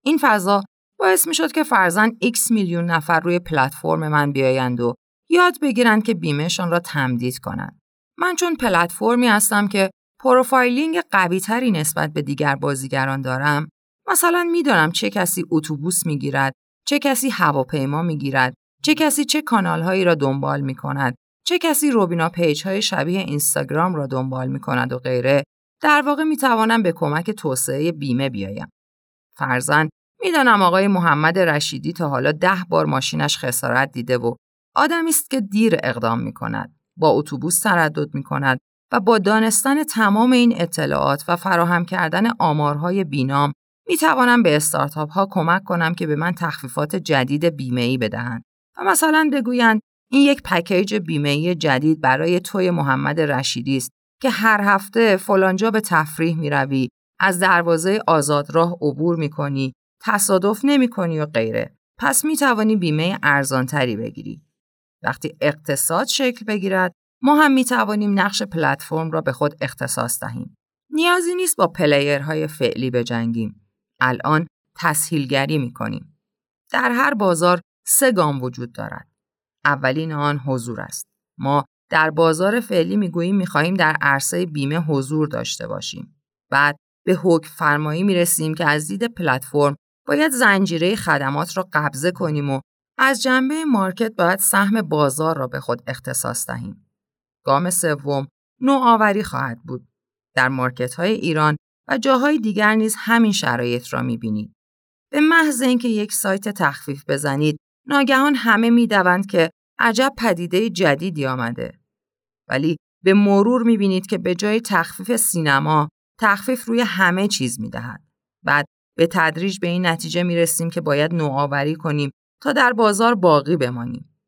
این فضا باعث می شد که فرضا X میلیون نفر روی پلتفرم من بیایند و یاد بگیرند که بیمهشان را تمدید کنند. من چون پلتفرمی هستم که profiling قوی تری نسبت به دیگر بازیگران دارم مثلا می‌دانم چه کسی اتوبوس می‌گیرد چه کسی هواپیما می‌گیرد چه کسی چه کانالهایی را دنبال می کند چه کسی روبینا پیج های شبیه اینستاگرام را دنبال می کند و غیره در واقع می توانم به کمک توسعه بیمه بیایم. فرزن می‌دانم آقای محمد رشیدی تا حالا ده بار ماشینش خسارت دیده و آدمی است که دیر اقدام می کند. با اتوبوس تردد می کند و با دانستن تمام این اطلاعات و فراهم کردن آمارهای بینام می توانم به استارتاپ ها کمک کنم که به من تخفیفات جدید بیمه ای بدهند و مثلا بگویند این یک پکیج بیمه جدید برای توی محمد رشیدی است که هر هفته فلانجا به تفریح می روی، از دروازه آزادراه عبور می کنی، تصادف نمی کنی و غیره. پس می توانی بیمه ارزانتری بگیری. وقتی اقتصاد شکل بگیرد، ما هم می توانیم نقش پلتفرم را به خود اختصاص دهیم. نیازی نیست با پلیرهای فعلی بجنگیم. الان تسهیلگری می کنیم. در هر بازار سه گام وجود دارد. اولین آن حضور است. ما در بازار فعلی می‌گوییم می‌خواهیم در عرصه بیمه حضور داشته باشیم. بعد به حکم فرمایی می‌رسیم که از دید پلتفرم باید زنجیره خدمات را قبضه کنیم و از جنبه مارکت باید سهم بازار را به خود اختصاص دهیم. گام سوم نوآوری خواهد بود. در مارکت های ایران و جاهای دیگر نیز همین شرایط را می‌بینید. به محض اینکه یک سایت تخفیف بزنید ناگهان همه می‌دوند که عجب پدیده جدیدی آمده. ولی به مرور می‌بینید که به جای تخفیف سینما تخفیف روی همه چیز می‌دهد. بعد به تدریج به این نتیجه می رسیم که باید نوآوری کنیم تا در بازار باقی بمانیم.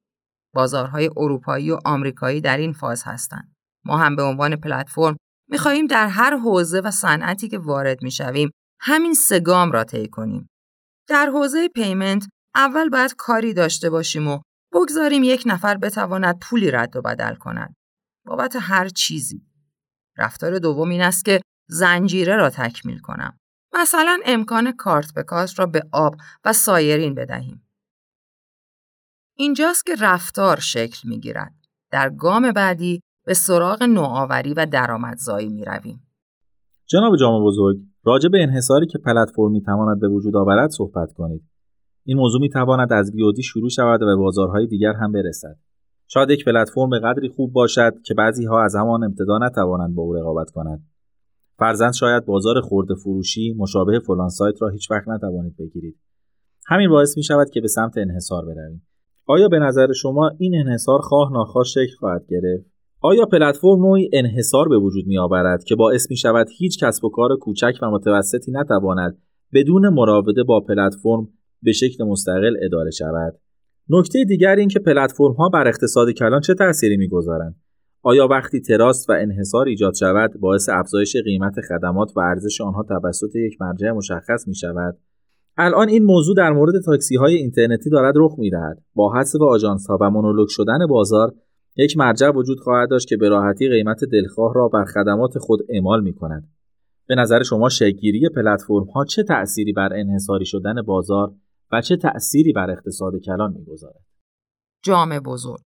بازارهای اروپایی و آمریکایی در این فاز هستند. ما هم به عنوان پلتفرم می‌خواهیم در هر حوزه و صنعتی که وارد می‌شویم همین سگام را طی کنیم. در حوزه پیمنت اول باید کاری داشته باشیم و بگذاریم یک نفر بتواند پولی رد و بدل کند. بابت هر چیزی. رفتار دوم این است که زنجیره را تکمیل کنم. مثلا امکان کارت به کارت را به آب و سایرین بدهیم. اینجاست که رفتار شکل می گیرد. در گام بعدی به سراغ نوآوری و درآمدزایی می رویم. جناب جامع بزرگ، راجع به انحصاری که پلتفرم می تواند به وجود آورد صحبت کنید. این موضوع می تواند از بیودی شروع شود و به بازارهای دیگر هم برسد. شاید یک پلتفرم به قدری خوب باشد که بعضی ها از همان ابتدا نتوانند با او رقابت کنند. فرزند شاید بازار خورده فروشی مشابه فلان سایت را هیچ وقت نتوانید بگیرید. همین باعث می شود که به سمت انحصار برویم. آیا به نظر شما این انحصار خواه ناخواه شکل خواهد گرفت؟ آیا پلتفرم نوعی انحصار به وجود می آورد که باعث می شود هیچ کسب و کار کوچک و متوسطی نتواند بدون مراوده با پلتفرم به شکل مستقل اداره شود؟ نکته دیگر این که پلتفرم ها بر اقتصاد کلان چه تأثیری می‌گذارند؟ آیا وقتی تراست و انحصار ایجاد شود باعث افزایش قیمت خدمات و ارزش آنها توسط یک مرجع مشخص می شود؟ الان این موضوع در مورد تاکسی های اینترنتی دارد رخ می دهد. با حذف آژانس ها و مونولوگ شدن بازار یک مرجع وجود خواهد داشت که به راحتی قیمت دلخواه را بر خدمات خود اعمال می کند. به نظر شما شگیری پلتفرم ها چه تأثیری بر انحصاری شدن بازار و چه تأثیری بر اقتصاد کلان می‌گذارد؟ جامع بزرگ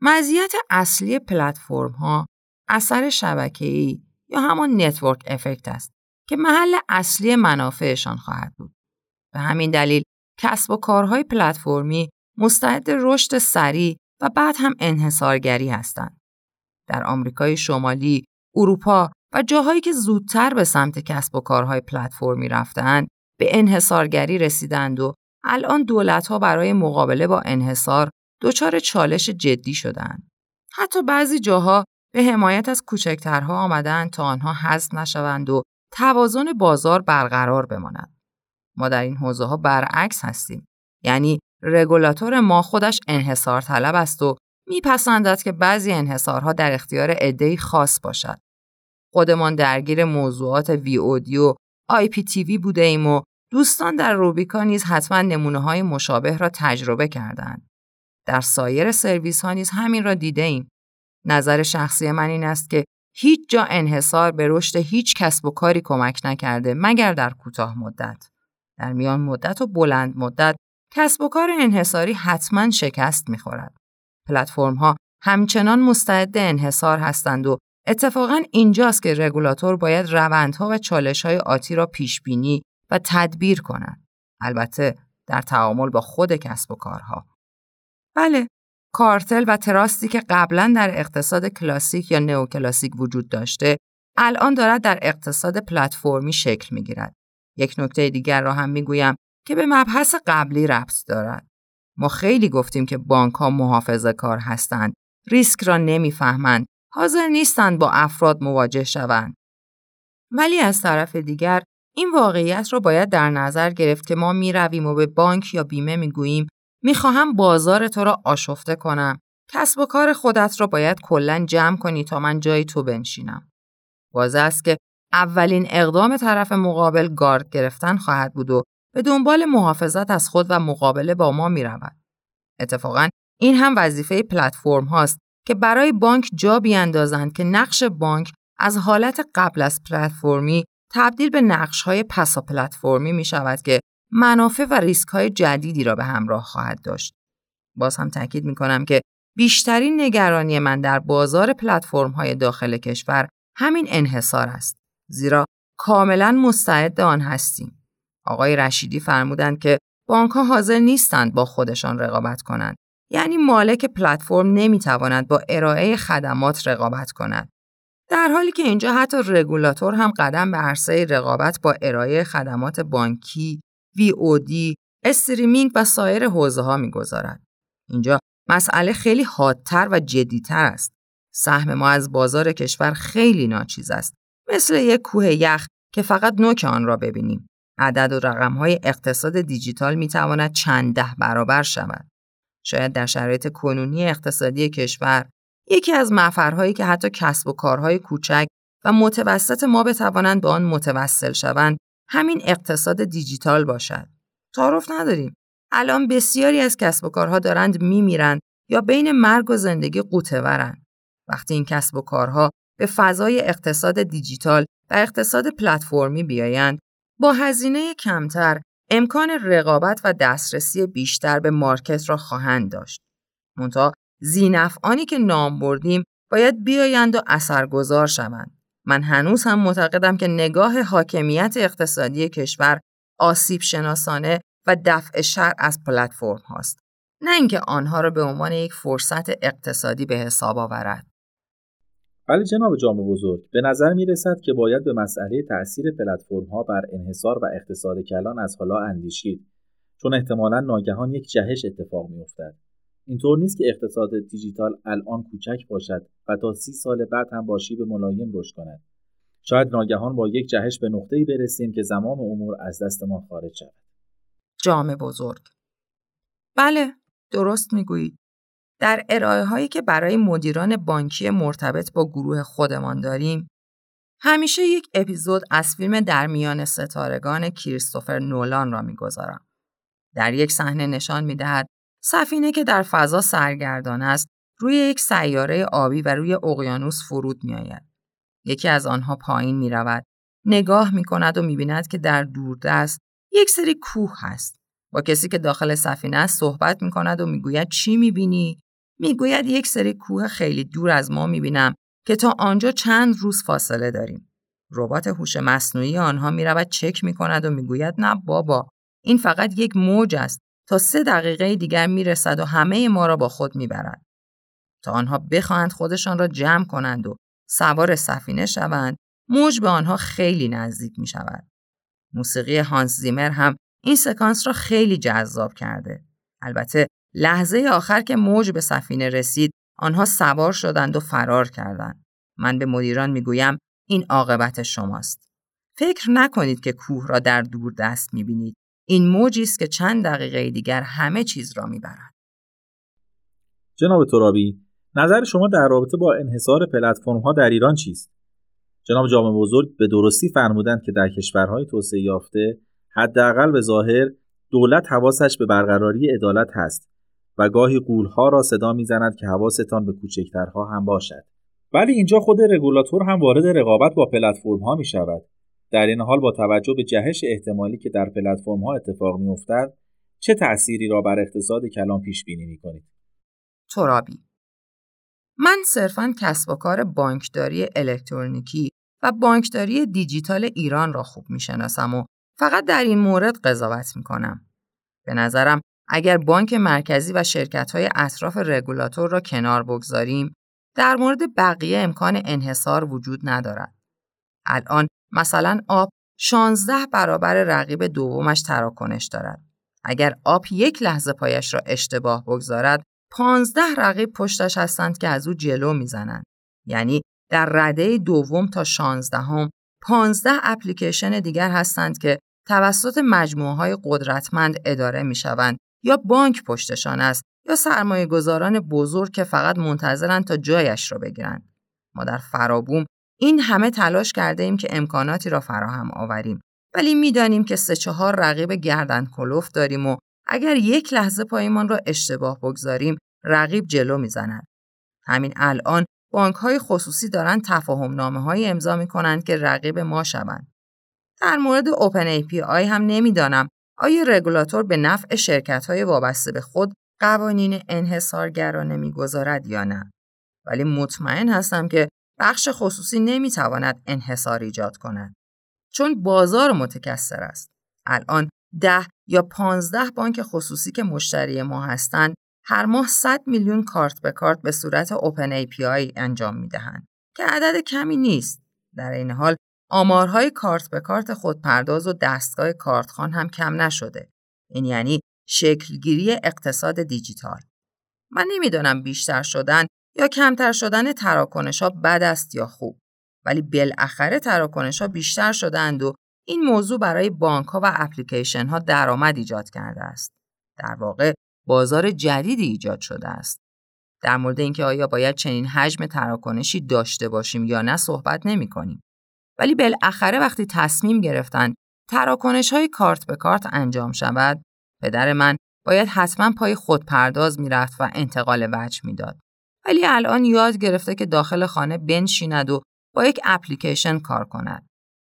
مزیت اصلی پلتفرم ها اثر شبکه‌ای یا همان network effect است که محل اصلی منافعشان خواهد بود. به همین دلیل کسب و کارهای پلتفرمی مستعد رشد سریع و بعد هم انحصارگری هستند. در آمریکای شمالی، اروپا و جاهایی که زودتر به سمت کسب و کارهای پلتفرمی رفتند، به انحصارگری رسیدند و الان دولتها برای مقابله با انحصار دچار چالش جدی شدند. حتی بعضی جاها به حمایت از کوچکترها آمدند تا آنها حذف نشوند و توازن بازار برقرار بماند. ما در این حوزه ها برعکس هستیم. یعنی رگولاتور ما خودش انحصار طلب است و میپسندد که بعضی انحصارها در اختیار عده‌ای خاص باشد. خودمان درگیر موضوعات VOD و IPTV بوده ایم و دوستان در روبیکا نیز حتما نمونه های مشابه را تجربه کردند. در سایر سرویس ها نیز همین را دیده ایم. نظر شخصی من این است که هیچ جا انحصار به رشد هیچ کسب و کاری کمک نکرده مگر در کوتاه مدت. در میان مدت و بلند مدت کسب و کار انحصاری حتما شکست می‌خورد. پلتفرم ها همچنان مستعد انحصار هستند و اتفاقا اینجاست که رگولاتور باید روندها و چالشهای آتی را پیش بینی و تدبیر کند. البته در تعامل با خود کسب و کارها. بله، کارتل و تراستی که قبلا در اقتصاد کلاسیک یا نئوکلاسیک وجود داشته، الان دارد در اقتصاد پلتفرمی شکل می گیرد. یک نکته دیگر را هم می گویم که به مبحث قبلی ربط دارد. ما خیلی گفتیم که بانک ها محافظه کار هستند، ریسک را نمی‌فهمند، حاضر نیستند با افراد مواجه شوند. ولی از طرف دیگر این واقعیت را باید در نظر گرفت که ما می رویم و به بانک یا بیمه می گوییم می خواهم بازار تو را آشفته کنم. کسب و کار خودت را باید کلا جمع کنی تا من جای تو بنشینم. واضح است که اولین اقدام طرف مقابل گارد گرفتن خواهد بود و به دنبال محافظت از خود و مقابله با ما می رود. اتفاقا این هم وظیفه پلتفرم هاست که برای بانک جا بیاندازند که نقش بانک از حالت قبل از پلتفرمی تبدیل به نقش های پسا پلتفرمی می شود که منافع و ریسک های جدیدی را به همراه خواهد داشت. باز هم تاکید می کنم که بیشترین نگرانی من در بازار پلتفرم های داخل کشور همین انحصار است. زیرا کاملا مستعد آن هستیم. آقای رشیدی فرمودند که بانک ها حاضر نیستند با خودشان رقابت کنند. یعنی مالک پلتفرم نمی‌تواند با ارائه خدمات رقابت کند. در حالی که اینجا حتی رگولاتور هم قدم به عرصه رقابت با ارائه خدمات بانکی، دی، استریمینگ و سایر حوزه ها می‌گذارد. اینجا مسئله خیلی حادتر و جدیتر است. سهم ما از بازار کشور خیلی ناچیز است. مثل یک کوه یخ که فقط نوک آن را ببینیم. عدد و رقمهای اقتصاد دیجیتال می تواند چند ده برابر شود. شاید در شرایط کنونی اقتصادی کشور یکی از مفرهایی که حتی کسب و کارهای کوچک و متوسط ما بتوانند به آن متوسل شوند همین اقتصاد دیجیتال باشد. تعارف نداریم. الان بسیاری از کسب و کارها دارند میمیرند یا بین مرگ و زندگی قوتورند. وقتی این کسب و کارها به فضای اقتصاد دیجیتال و اقتصاد پلتفرمی بیایند با هزینه کمتر امکان رقابت و دسترسی بیشتر به مارکت را خواهند داشت. منتها زینفعانی که نام بردیم باید بیایند و اثرگذار شوند. من هنوز هم معتقدم که نگاه حاکمیت اقتصادی کشور آسیب شناسانه و دفع شر از پلتفرم هاست. نه اینکه آنها را به عنوان یک فرصت اقتصادی به حساب آورد. ولی جناب جامع بزرگ به نظر می رسد که باید به مسئله تأثیر پلتفرم ها بر انحصار و اقتصاد کلان از حالا اندیشید چون احتمالا ناگهان یک جهش اتفاق می افتد. اینطور نیست که اقتصاد دیجیتال الان کوچک باشد و تا سی سال بعد هم با شیب ملایم رشد کند. شاید ناگهان با یک جهش به نقطه‌ای برسیم که زمام امور از دست ما خارج شود. جامع بزرگ بله درست می‌گویید در ارائه هایی که برای مدیران بانکی مرتبط با گروه خودمان داریم همیشه یک اپیزود از فیلم در میان ستارگان کریستوفر نولان را می‌گذارم. در یک صحنه نشان می‌دهد سفینه که در فضا سرگردان است روی یک سیاره آبی و روی اقیانوس فرود می آید. یکی از آنها پایین می رود. نگاه می کند و می بیند که در دوردست یک سری کوه هست. با کسی که داخل سفینه است صحبت می کند و می گوید چی می بینی؟ می گوید یک سری کوه خیلی دور از ما می بینم که تا آنجا چند روز فاصله داریم. ربات هوش مصنوعی آنها می رود چک می کند و می گوید نه بابا این فقط یک موج است تا سه دقیقه دیگر می رسد و همه ما را با خود می برد. تا آنها بخواهند خودشان را جمع کنند و سوار سفینه شوند موج به آنها خیلی نزدیک می شود. موسیقی هانس زیمر هم این سکانس را خیلی جذاب کرده. البته لحظه آخر که موج به سفینه رسید آنها سوار شدند و فرار کردند. من به مدیران می‌گویم این عاقبت شماست. فکر نکنید که کوه را در دور دست می‌بینید. این موجی است که چند دقیقه دیگر همه چیز را می‌برد. جناب ترابی، نظر شما در رابطه با انحصار پلتفرم ها در ایران چیست؟ جناب جامع بزرگ به درستی فرمودند که در کشورهای توسعه یافته حداقل به ظاهر دولت حواسش به برقراری عدالت هست و گاهی قولها را صدا می‌زند که حواستان به کوچکترها هم باشد ولی اینجا خود رگولاتور هم وارد رقابت با پلتفرم ها می شود در این حال با توجه به جهش احتمالی که در پلتفرم ها اتفاق می افتد چه تأثیری را بر اقتصاد کلان پیش بینی می کنید؟ ترابی من صرفا کسب و کار بانکداری الکترونیکی و بانکداری دیجیتال ایران را خوب می‌شناسم و فقط در این مورد قضاوت می کنم. به نظرم اگر بانک مرکزی و شرکت های اطراف رگولاتور را کنار بگذاریم در مورد بقیه امکان انحصار وجود ندارد. الان مثلا آب 16 برابر رقیب دومش تراکنش دارد. اگر آب یک لحظه پایش را اشتباه بگذارد 15 رقیب پشتش هستند که از او جلو می‌زنند. یعنی در رده دوم تا 16 هم 15 اپلیکیشن دیگر هستند که توسط مجموعه های قدرتمند اداره می شوند یا بانک پشتشان است یا سرمایه گذاران بزرگ که فقط منتظرند تا جایش را بگیرند. ما در فرابوم این همه تلاش کرده ایم که امکاناتی را فراهم آوریم ولی می‌دانیم که سه چهار رقیب گردن کلوف داریم و اگر یک لحظه پایمان را اشتباه بگذاریم رقیب جلو می‌زند. همین الان بانک های خصوصی دارند تفاهم نامه های امضا می کنند که رقیب ما شوند. در مورد اوپن ای پی آی هم نمی‌دانم آیا رگولاتور به نفع شرکت های وابسته به خود قوانین انحصارگرانه می‌گذارد یا نه ولی مطمئن هستم که بخش خصوصی نمی‌تواند انحصار ایجاد کند چون بازار متکثر است الان ده یا پانزده بانک خصوصی که مشتری ما هستند هر ماه 100 میلیون کارت به کارت به صورت اوپن ای پی آی انجام می دهند که عدد کمی نیست. در این حال آمارهای کارت به کارت خودپرداز و دستگاه کارتخان هم کم نشده. این یعنی شکلگیری اقتصاد دیجیتال. من نمی‌دانم بیشتر شدن یا کمتر شدن تراکنش ها بد است یا خوب. ولی بالاخره تراکنش ها بیشتر شدند و این موضوع برای بانک ها و اپلیکیشن ها درآمد ایجاد کرده است. در واقع بازار جدیدی ایجاد شده است. در مورد اینکه آیا باید چنین حجم تراکنشی داشته باشیم یا نه صحبت نمی کنیم. ولی بالاخره وقتی تصمیم گرفتن تراکنش های کارت به کارت انجام شود، پدر من باید حتما پای خودپرداز می‌رفت و انتقال وجه می‌داد. ولی الان یاد گرفته که داخل خانه بنشیند و با یک اپلیکیشن کار کند.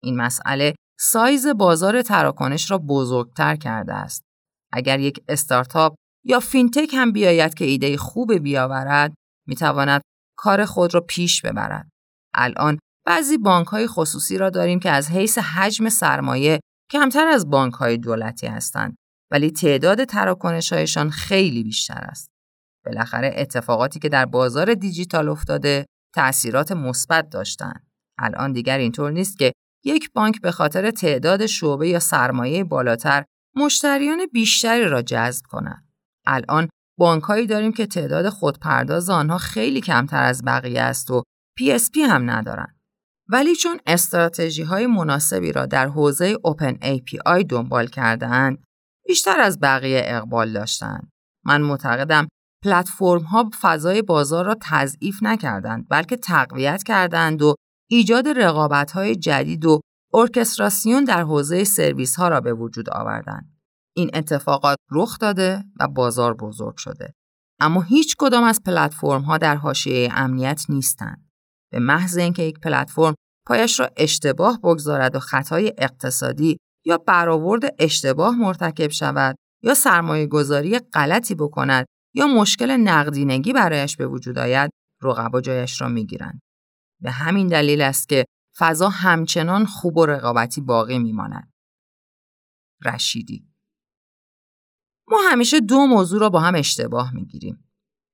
این مسئله سایز بازار تراکنش را بزرگتر کرده است. اگر یک استارتاپ یا فینتک هم بیاید که ایده خوب بیاورد، می‌تواند کار خود را پیش ببرد. الان بعضی بانک های خصوصی را داریم که از حیث حجم سرمایه کمتر از بانک های دولتی هستند ولی تعداد تراکنش هایشان خیلی بیشتر است. بالاخره اتفاقاتی که در بازار دیجیتال افتاده تأثیرات مثبت داشتند. الان دیگر اینطور نیست که یک بانک به خاطر تعداد شعبه یا سرمایه بالاتر مشتریان بیشتری را جذب کنند. الان بانکهایی داریم که تعداد خودپرداز آنها خیلی کمتر از بقیه است و PSP هم ندارند. ولی چون استراتژی های مناسبی را در حوزه Open API دنبال کردهاند، بیشتر از بقیه اقبال داشتند. من معتقدم پلتفرم ها فضای بازار را تضعیف نکردند بلکه تقویت کردند و ایجاد رقابت های جدید و ارکستراسیون در حوزه سرویس ها را به وجود آوردند. این اتفاقات رخ داده و بازار بزرگ شده. اما هیچ کدام از پلتفرم ها در حاشیه امنیت نیستند. به محض اینکه یک پلتفرم پایش را اشتباه بگذارد و خطای اقتصادی یا برآورد اشتباه مرتکب شود یا سرمایه گذاری غلطی بکند یا مشکل نقدینگی برایش به وجود آید رقبا جایش را می‌گیرند. به همین دلیل است که فضا همچنان خوب و رقابتی باقی میماند. رشیدی. ما همیشه دو موضوع را با هم اشتباه می‌گیریم.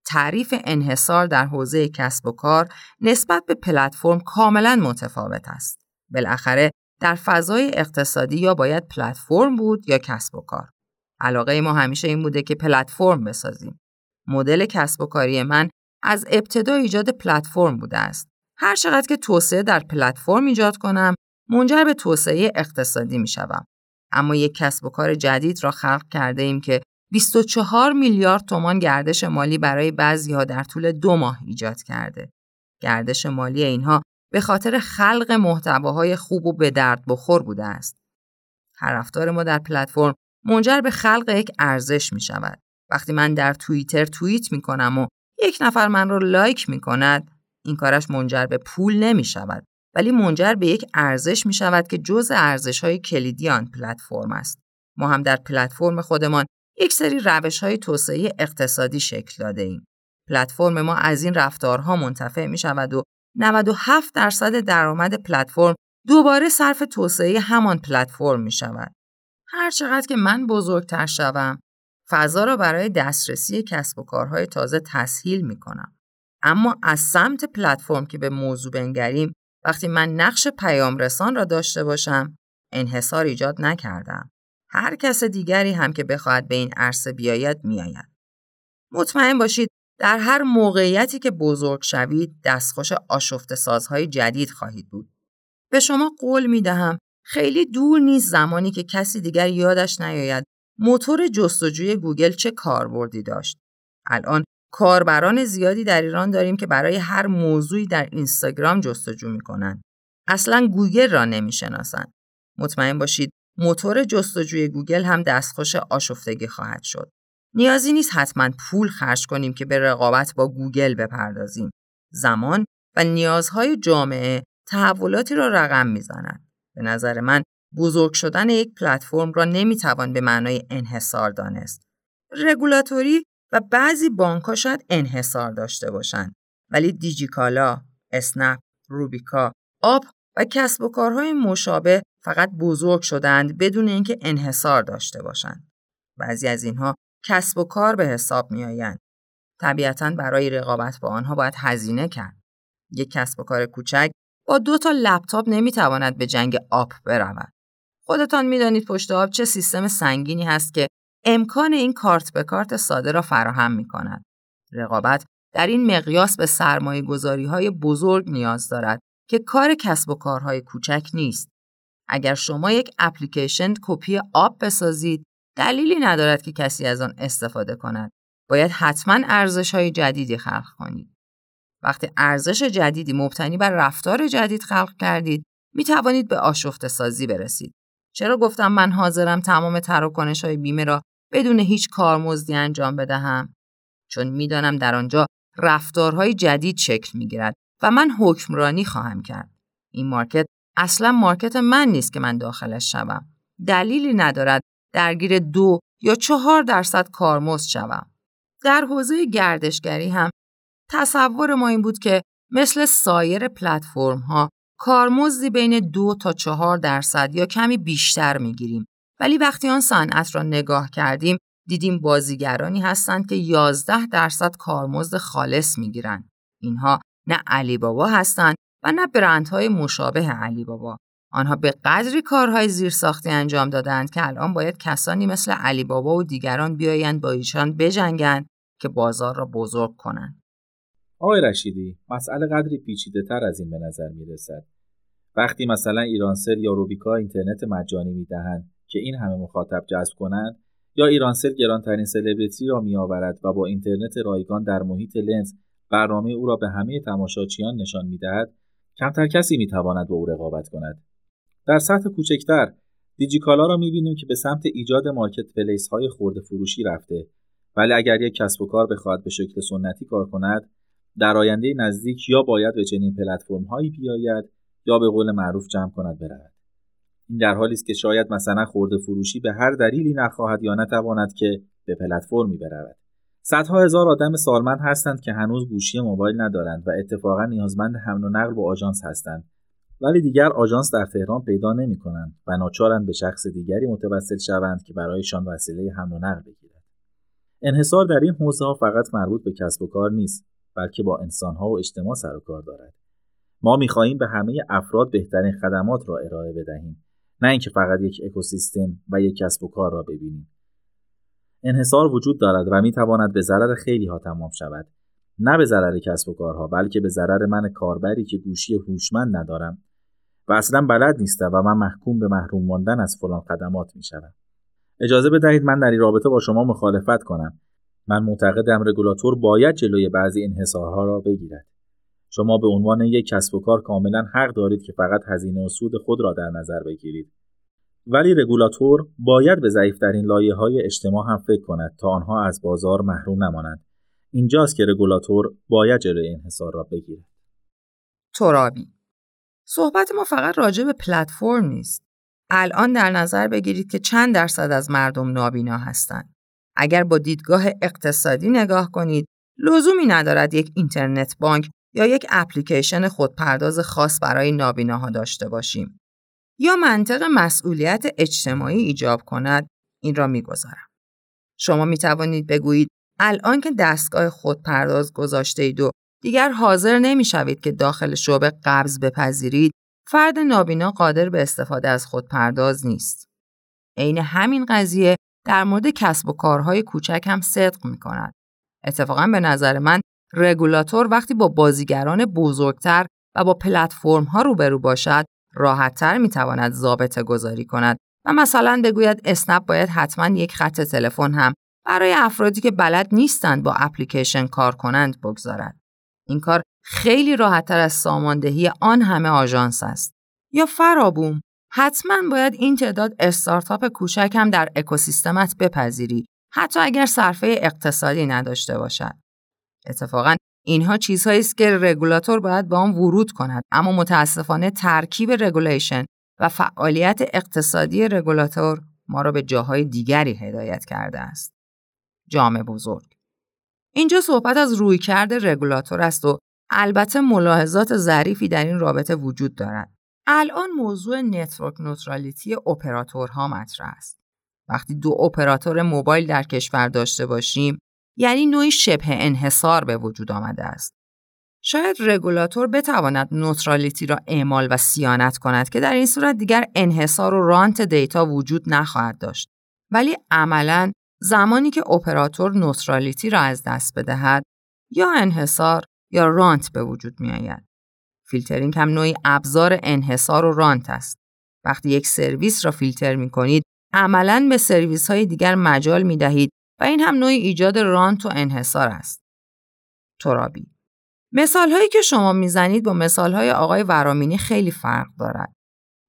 تعریف انحصار در حوزه کسب و کار نسبت به پلتفرم کاملا متفاوت است. بالاخره در فضای اقتصادی یا باید پلتفرم بود یا کسب و کار. علاقه ما همیشه این بوده که پلتفرم بسازیم. مدل کسب و کاری من از ابتدا ایجاد پلتفرم بوده است. هر چقدر که توسعه در پلتفرم ایجاد کنم، منجر به توسعه اقتصادی می شوم. اما یک کسب و کار جدید را خلق کرده ایم که 24 میلیارد تومان گردش مالی برای بعضی ها در طول دو ماه ایجاد کرده. گردش مالی اینها به خاطر خلق محتواهای خوب و به درد بخور بوده است. هر رفتار ما در پلتفرم منجر به خلق یک ارزش می شود. وقتی من در توییتر توییت می کنم و یک نفر من رو لایک می کند این کارش منجر به پول نمی شود ولی منجر به یک ارزش می شود که جز ارزش های کلیدی آن پلتفرم است ما هم در پلتفرم خودمان یک سری روش های توسعه اقتصادی شکل داده ایم پلتفرم ما از این رفتارها منتفع می شود و 97 درصد درآمد پلتفرم دوباره صرف توسعه همان پلتفرم می شود. هر چقدر که من بزرگتر شوم فضا را برای دسترسی کسب و کارهای تازه تسهیل می کنم. اما از سمت پلتفرم که به موضوع بنگریم وقتی من نقش پیام رسان را داشته باشم انحصار ایجاد نکردم. هر کس دیگری هم که بخواهد به این عرصه بیاید میآید. مطمئن باشید در هر موقعیتی که بزرگ شوید دستخوش آشفت سازهای جدید خواهید بود. به شما قول می دهم خیلی دور نیست زمانی که کسی دیگر یادش نیاید موتور جستجوی گوگل چه کاربردی داشت. الان کاربران زیادی در ایران داریم که برای هر موضوعی در اینستاگرام جستجو می‌کنن. اصلا گوگل را نمی‌شناسند. مطمئن باشید موتور جستجوی گوگل هم دستخوش آشفتگی خواهد شد. نیازی نیست حتما پول خرج کنیم که به رقابت با گوگل بپردازیم. زمان و نیازهای جامعه تحولاتی را رقم می‌زنند. به نظر من بزرگ شدن یک پلتفرم را نمی‌توان به معنای انحصار دانست. رگولاتوری و بعضی بانک شاید انحصار داشته باشند ولی دیجیکالا، اسنپ، روبیکا، آب و کسب و کارهای مشابه فقط بزرگ شدند بدون اینکه انحصار داشته باشند. بعضی از اینها کسب و کار به حساب می آیند. طبیعتا برای رقابت با آنها باید هزینه کرد. یک کسب و کار کوچک با دو تا لپتاپ نمی‌تواند به جنگ آپ برود. خودتان می‌دانید پشت آب چه سیستم سنگینی هست که امکان این کارت به کارت ساده را فراهم می کند. رقابت در این مقیاس به سرمایه گذاری های بزرگ نیاز دارد که کار کسب و کارهای کوچک نیست. اگر شما یک اپلیکیشن کپی آب بسازید دلیلی ندارد که کسی از آن استفاده کند. باید حتما ارزش های جدیدی خلق کنید. وقتی ارزش جدیدی مبتنی بر رفتار جدید خلق کردید، می توانید به آشفته سازی برسید. چرا گفتم من حاضرم تمام تراکنش های بیمه را بدون هیچ کارمزدی انجام بدهم؟ چون می‌دانم در آنجا رفتارهای جدید شکل می گیرد و من حکمرانی خواهم کرد. این مارکت اصلا مارکت من نیست که من داخلش شوم. دلیلی ندارد درگیر دو یا چهار درصد کارمزد شوم. در حوزه گردشگری هم تصور ما این بود که مثل سایر پلتفرم ها کارمزدی بین دو تا چهار درصد یا کمی بیشتر می‌گیریم ولی وقتی آن صنعت را نگاه کردیم دیدیم بازیگرانی هستند که 11 درصد کارمزد خالص می‌گیرند. اینها نه علی بابا هستند و نه برندهای مشابه علی بابا. آنها به قدری کارهای زیرساختی انجام دادند که الان باید کسانی مثل علی بابا و دیگران بیایند با ایشان بجنگند که بازار را بزرگ کنند. آقای رشیدی، مسئله قدری پیچیده تر از این به نظر می رسد. وقتی مثلا ایرانسل یا روبیکا اینترنت مجانی می دهند که این همه مخاطب جذب کنند یا ایرانسل گرانترین سلبریتی را می آورد و با اینترنت رایگان در محیط لنز برنامه او را به همه تماشاچیان نشان می دهد، کمتر کسی می تواند با او رقابت کند. در سطح کوچکتر دیجیکالا را می بینیم که به سمت ایجاد مارکت پلیس های خورده فروشی رفته ولی اگر یک کسب و کار بخواهد به شکل سنتی کار کند در آینده نزدیک یا باید به چنین پلتفرم هایی بیاید یا به قول معروف جمع کند برود. این در حالی است که شاید مثلا خورده فروشی به هر دلیلی نخواهد یا نتواند که به پلتفرمی برود. صدها هزار آدم سالمند هستند که هنوز گوشی موبایل ندارند و اتفاقا نیازمند حمل و نقل با آژانس هستند. ولی دیگر آژانس در تهران پیدا نمی کنند و ناچارند به شخص دیگری متوسل شوند که برایشان وسیله حمل و نقل بگیرد. انحصار در این حوزه ها فقط مربوط به کسب و کار نیست. بلکه با انسانها و اجتماع سر و کار دارد. ما می‌خواهیم به همه افراد بهترین خدمات را ارائه بدهیم نه اینکه فقط یک اکوسیستم و یک کسب و کار را ببینیم. انحصار وجود دارد و می‌تواند به ضرر خیلی ها تمام شود. نه به ضرر کسب و کارها بلکه به ضرر من کاربری که گوشی هوشمند ندارم و اصلا بلد نیستم و من محکوم به محروم ماندن از فلان خدمات می‌شوم. اجازه بدهید من در این رابطه با شما مخالفت کنم. من معتقدم رگولاتور باید جلوی بعضی انحصارها را بگیرد. شما به عنوان یک کسب و کار کاملا حق دارید که فقط هزینه و سود خود را در نظر بگیرید. ولی رگولاتور باید به ضعیفترین لایه های اجتماع هم فکر کند تا آنها از بازار محروم نمانند. اینجاست که رگولاتور باید جلوی انحصار را بگیرد. ترابی صحبت ما فقط راجع به پلتفرم نیست. الان در نظر بگیرید که چند درصد از مردم نابینا هستند. اگر با دیدگاه اقتصادی نگاه کنید لزومی ندارد یک اینترنت بانک یا یک اپلیکیشن خودپرداز خاص برای نابیناها داشته باشیم یا منطق مسئولیت اجتماعی ایجاب کند این را می‌گذارم شما می توانید بگویید الان که دستگاه خودپرداز گذاشته اید و دیگر حاضر نمی شوید که داخل شعبه قبض بپذیرید فرد نابینا قادر به استفاده از خودپرداز نیست. عین همین قضیه در مورد کسب و کارهای کوچک هم صدق می کند. اتفاقا به نظر من رگولاتور وقتی با بازیگران بزرگتر و با پلتفرم ها روبرو باشد راحتتر می تواند ضابطه گذاری کند و مثلا بگوید اسنپ باید حتما یک خط تلفن هم برای افرادی که بلد نیستند با اپلیکیشن کار کنند بگذارد. این کار خیلی راحتتر از ساماندهی آن همه آژانس است. یا فرابوم حتما باید این تعداد استارتاپ کوچک هم در اکوسیستمت بپذیری حتی اگر صرفه اقتصادی نداشته باشد. اتفاقا اینها چیزهایی است که رگولاتور باید با آن ورود کند اما متاسفانه ترکیب regulation و فعالیت اقتصادی رگولاتور ما را به جاهای دیگری هدایت کرده است. جامع بزرگ اینجا صحبت از رویکرد رگولاتور است و البته ملاحظات ظریفی در این رابطه وجود دارد. الان موضوع network neutrality اپراتورها مطرح است. وقتی دو اپراتور موبایل در کشور داشته باشیم یعنی نوعی شبه انحصار به وجود آمده است. شاید رگولاتور بتواند neutrality را اعمال و صیانت کند که در این صورت دیگر انحصار و رانت دیتا وجود نخواهد داشت. ولی عملا زمانی که اپراتور neutrality را از دست بدهد یا انحصار یا رانت به وجود می آید. فیلترینگ هم نوعی ابزار انحصار و رانت است. وقتی یک سرویس را فیلتر می کنید عملا به سرویس های دیگر مجال می دهید و این هم نوعی ایجاد رانت و انحصار است. ترابی مثال هایی که شما می‌زنید با مثال های آقای ورامینی خیلی فرق دارد.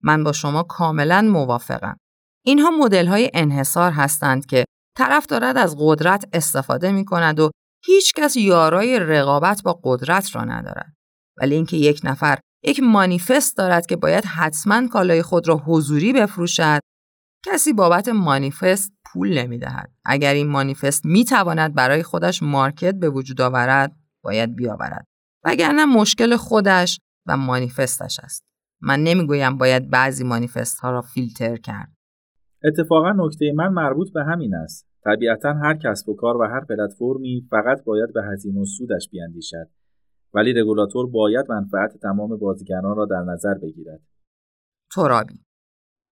من با شما کاملا موافقم. اینها مدل های انحصار هستند که طرف دارد از قدرت استفاده می کند و هیچ کس یارای رقابت با قدرت را ندارد. ولی اینکه یک نفر یک مانیفست دارد که باید حتما کالای خود را حضوری بفروشد کسی بابت مانیفست پول نمی دهد. اگر این مانیفست می تواند برای خودش مارکت به وجود آورد باید بیاورد. وگرنه مشکل خودش و مانیفستش است. من نمی‌گویم باید بعضی مانیفست ها را فیلتر کرد. اتفاقا نکته من مربوط به همین است. طبیعتا هر کسب و کار و هر پلتفرمی فقط باید به هزینه و سودش بیاندیشد. ولی رگولاتور باید منفعت تمام بازیگران را در نظر بگیرد. ترابی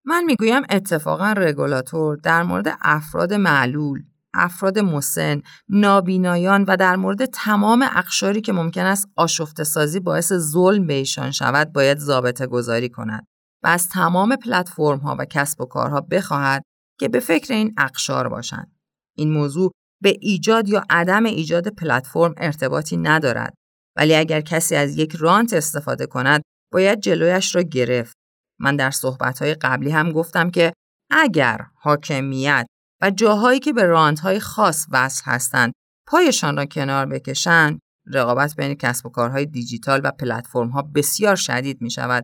من می‌گویم اتفاقا رگولاتور در مورد افراد معلول، افراد مسن، نابینایان و در مورد تمام اقشاری که ممکن است آشفته سازی باعث ظلم به ایشان شود باید ضابطه گذاری کند و از تمام پلتفرم ها و کسب و کارها بخواهد که به فکر این اقشار باشند. این موضوع به ایجاد یا عدم ایجاد پلتفرم ارتباطی ندارد ولی اگر کسی از یک رانت استفاده کند باید جلویش را گرفت. من در صحبتهای قبلی هم گفتم که اگر حاکمیت و جاهایی که به رانتهای خاص وصل هستند پایشان را کنار بکشند رقابت بین کسب و کارهای دیجیتال و پلتفرم‌ها بسیار شدید می شود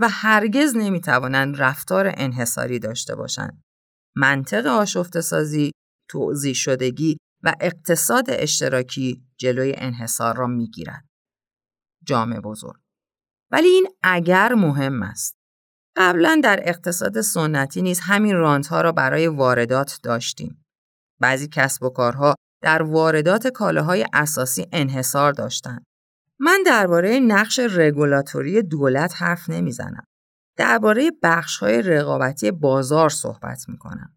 و هرگز نمی توانند رفتار انحصاری داشته باشند. منطق آشفته سازی، توضیح شدگی و اقتصاد اشتراکی جلوی انحصار را می گیرد. جامعه بزرگ. ولی این اگر مهم است. قبلا در اقتصاد سنتی نیز همین رانت ها را برای واردات داشتیم. بعضی کسب و کارها در واردات کالاهای اساسی انحصار داشتند. من درباره نقش رگولاتوری دولت حرف نمی‌زنم. درباره بخش های رقابتی بازار صحبت می کنم.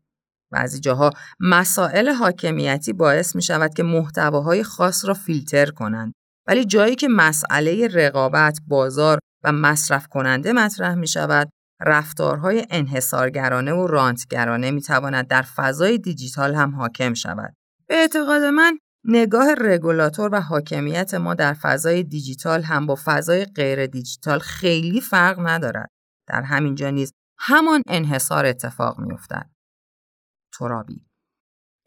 بعضی جاها مسائل حاکمیتی باعث می شود که محتواهای خاص را فیلتر کنند ولی جایی که مسئله رقابت، بازار و مصرف کننده مطرح می شود رفتارهای انحصارگرانه و رانتگرانه می تواند در فضای دیجیتال هم حاکم شود. به اعتقاد من نگاه رگولاتور و حاکمیت ما در فضای دیجیتال هم با فضای غیر دیجیتال خیلی فرق ندارد. در همین جا نیز همان انحصار اتفاق می افتد. ترابی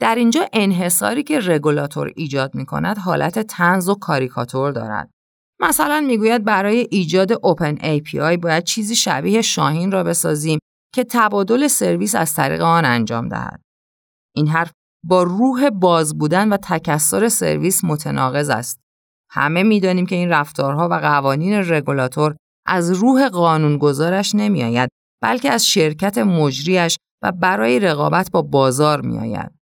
در اینجا انحصاری که رگولاتور ایجاد می کند حالت تنز و کاریکاتور دارد. مثلا می‌گوید برای ایجاد اوپن API باید چیزی شبیه شاهین را بسازیم که تبادل سرویس از طریق آن انجام دهد. این حرف با روح باز بودن و تکسر سرویس متناقض است. همه می‌دانیم که این رفتارها و قوانین رگولاتور از روح قانونگذارش نمیآید بلکه از شرکت مجریش و برای رقابت با بازار میآید.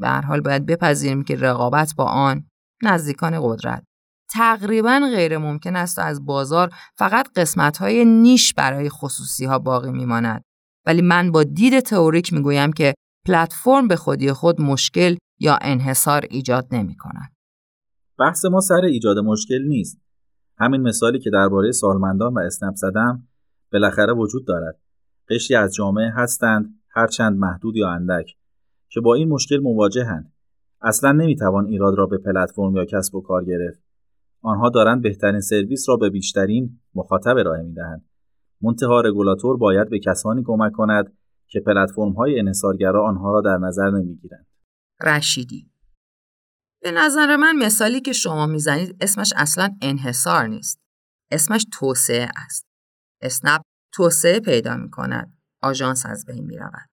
به هر حال باید بپذیریم که رقابت با آن نزدیکان قدرت تقریبا غیر ممکن است و از بازار فقط قسمت های نیش برای خصوصی ها باقی میماند. ولی من با دید تئوریک می‌گویم که پلتفرم به خودی خود مشکل یا انحصار ایجاد نمی کند. بحث ما سر ایجاد مشکل نیست. همین مثالی که درباره سالمندان و اسنپ زدم بالاخره وجود دارد. قشری از جامعه هستند هرچند محدود یا اندک که با این مشکل مواجهند. اصلا نمی‌توان ایراد را به پلتفرم یا کسب و کار گرفت. آنها دارند بهترین سرویس را به بیشترین مخاطب ارائه می‌دهند. منتها رگولاتور باید به کسانی کمک کند که پلتفرم های انحصارگرا آنها را در نظر نمی‌گیرند. رشیدی به نظر من مثالی که شما می‌زنید اسمش اصلا انحصار نیست. اسمش توسعه است. اسنپ توسعه پیدا می کند. آژانس از بین می رود.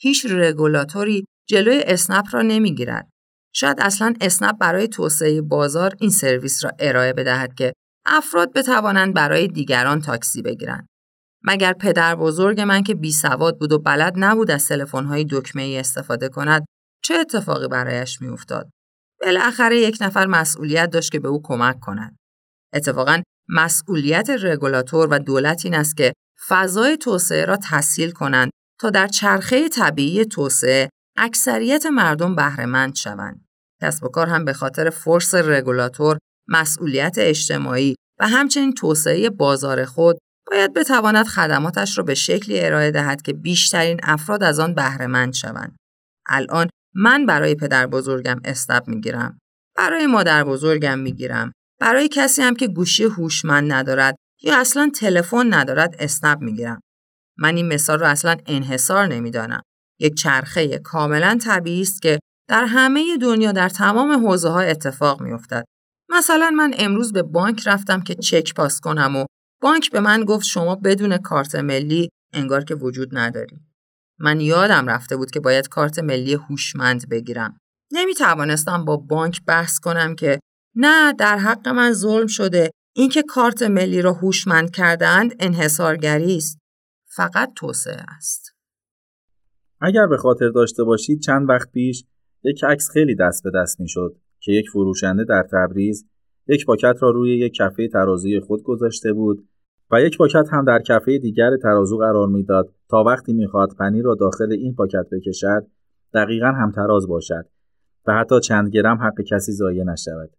هیچ رگولاتوری جلوی اسنپ را نمی‌گیرد. شاید اصلا اسنپ برای توسعه بازار این سرویس را ارائه بدهد که افراد بتوانند برای دیگران تاکسی بگیرند. مگر پدر بزرگ من که بی سواد بود و بلد نبود از های دکمه ای استفاده کند چه اتفاقی برایش میافتاد بالاخره یک نفر مسئولیت داشت که به او کمک کند اتفاقا مسئولیت رگولاتور و دولت این است که فضای توسعه را تسهیل کنند تا در چرخه طبیعی توسعه اکثریت مردم بهرهمند شوند. کسب و کار هم به خاطر فرس رگولاتور، مسئولیت اجتماعی و همچنین توسعه بازار خود باید بتواند خدماتش را به شکلی ارائه دهد که بیشترین افراد از آن بهرهمند شوند. الان من برای پدر بزرگم استب می‌گیرم. برای مادر بزرگم می‌گیرم. برای کسی هم که گوشی هوشمند ندارد یا اصلا تلفن ندارد اسنپ می‌گیرم. من این مثال را اصلا انحصار نمی‌دانم. یک چرخه کاملا طبیعی است که در همه دنیا در تمام حوزه ها اتفاق میافتد. مثلا من امروز به بانک رفتم که چک پاس کنم و بانک به من گفت شما بدون کارت ملی انگار که وجود نداری. من یادم رفته بود که باید کارت ملی هوشمند بگیرم. نمی توانستم با بانک بحث کنم که نه در حق من ظلم شده اینکه کارت ملی را هوشمند کردند انحصارگری است. فقط توسعه است. اگر به خاطر داشته باشید چند وقت پیش یک عکس خیلی دست به دست می‌شد که یک فروشنده در تبریز یک پاکت را روی یک کفه ترازوی خود گذاشته بود و یک پاکت هم در کفه دیگر ترازو قرار می‌داد تا وقتی می‌خواد پنیر را داخل این پاکت بکشد دقیقا هم تراز باشد و حتی چند گرم حق کسی ضایع نشود.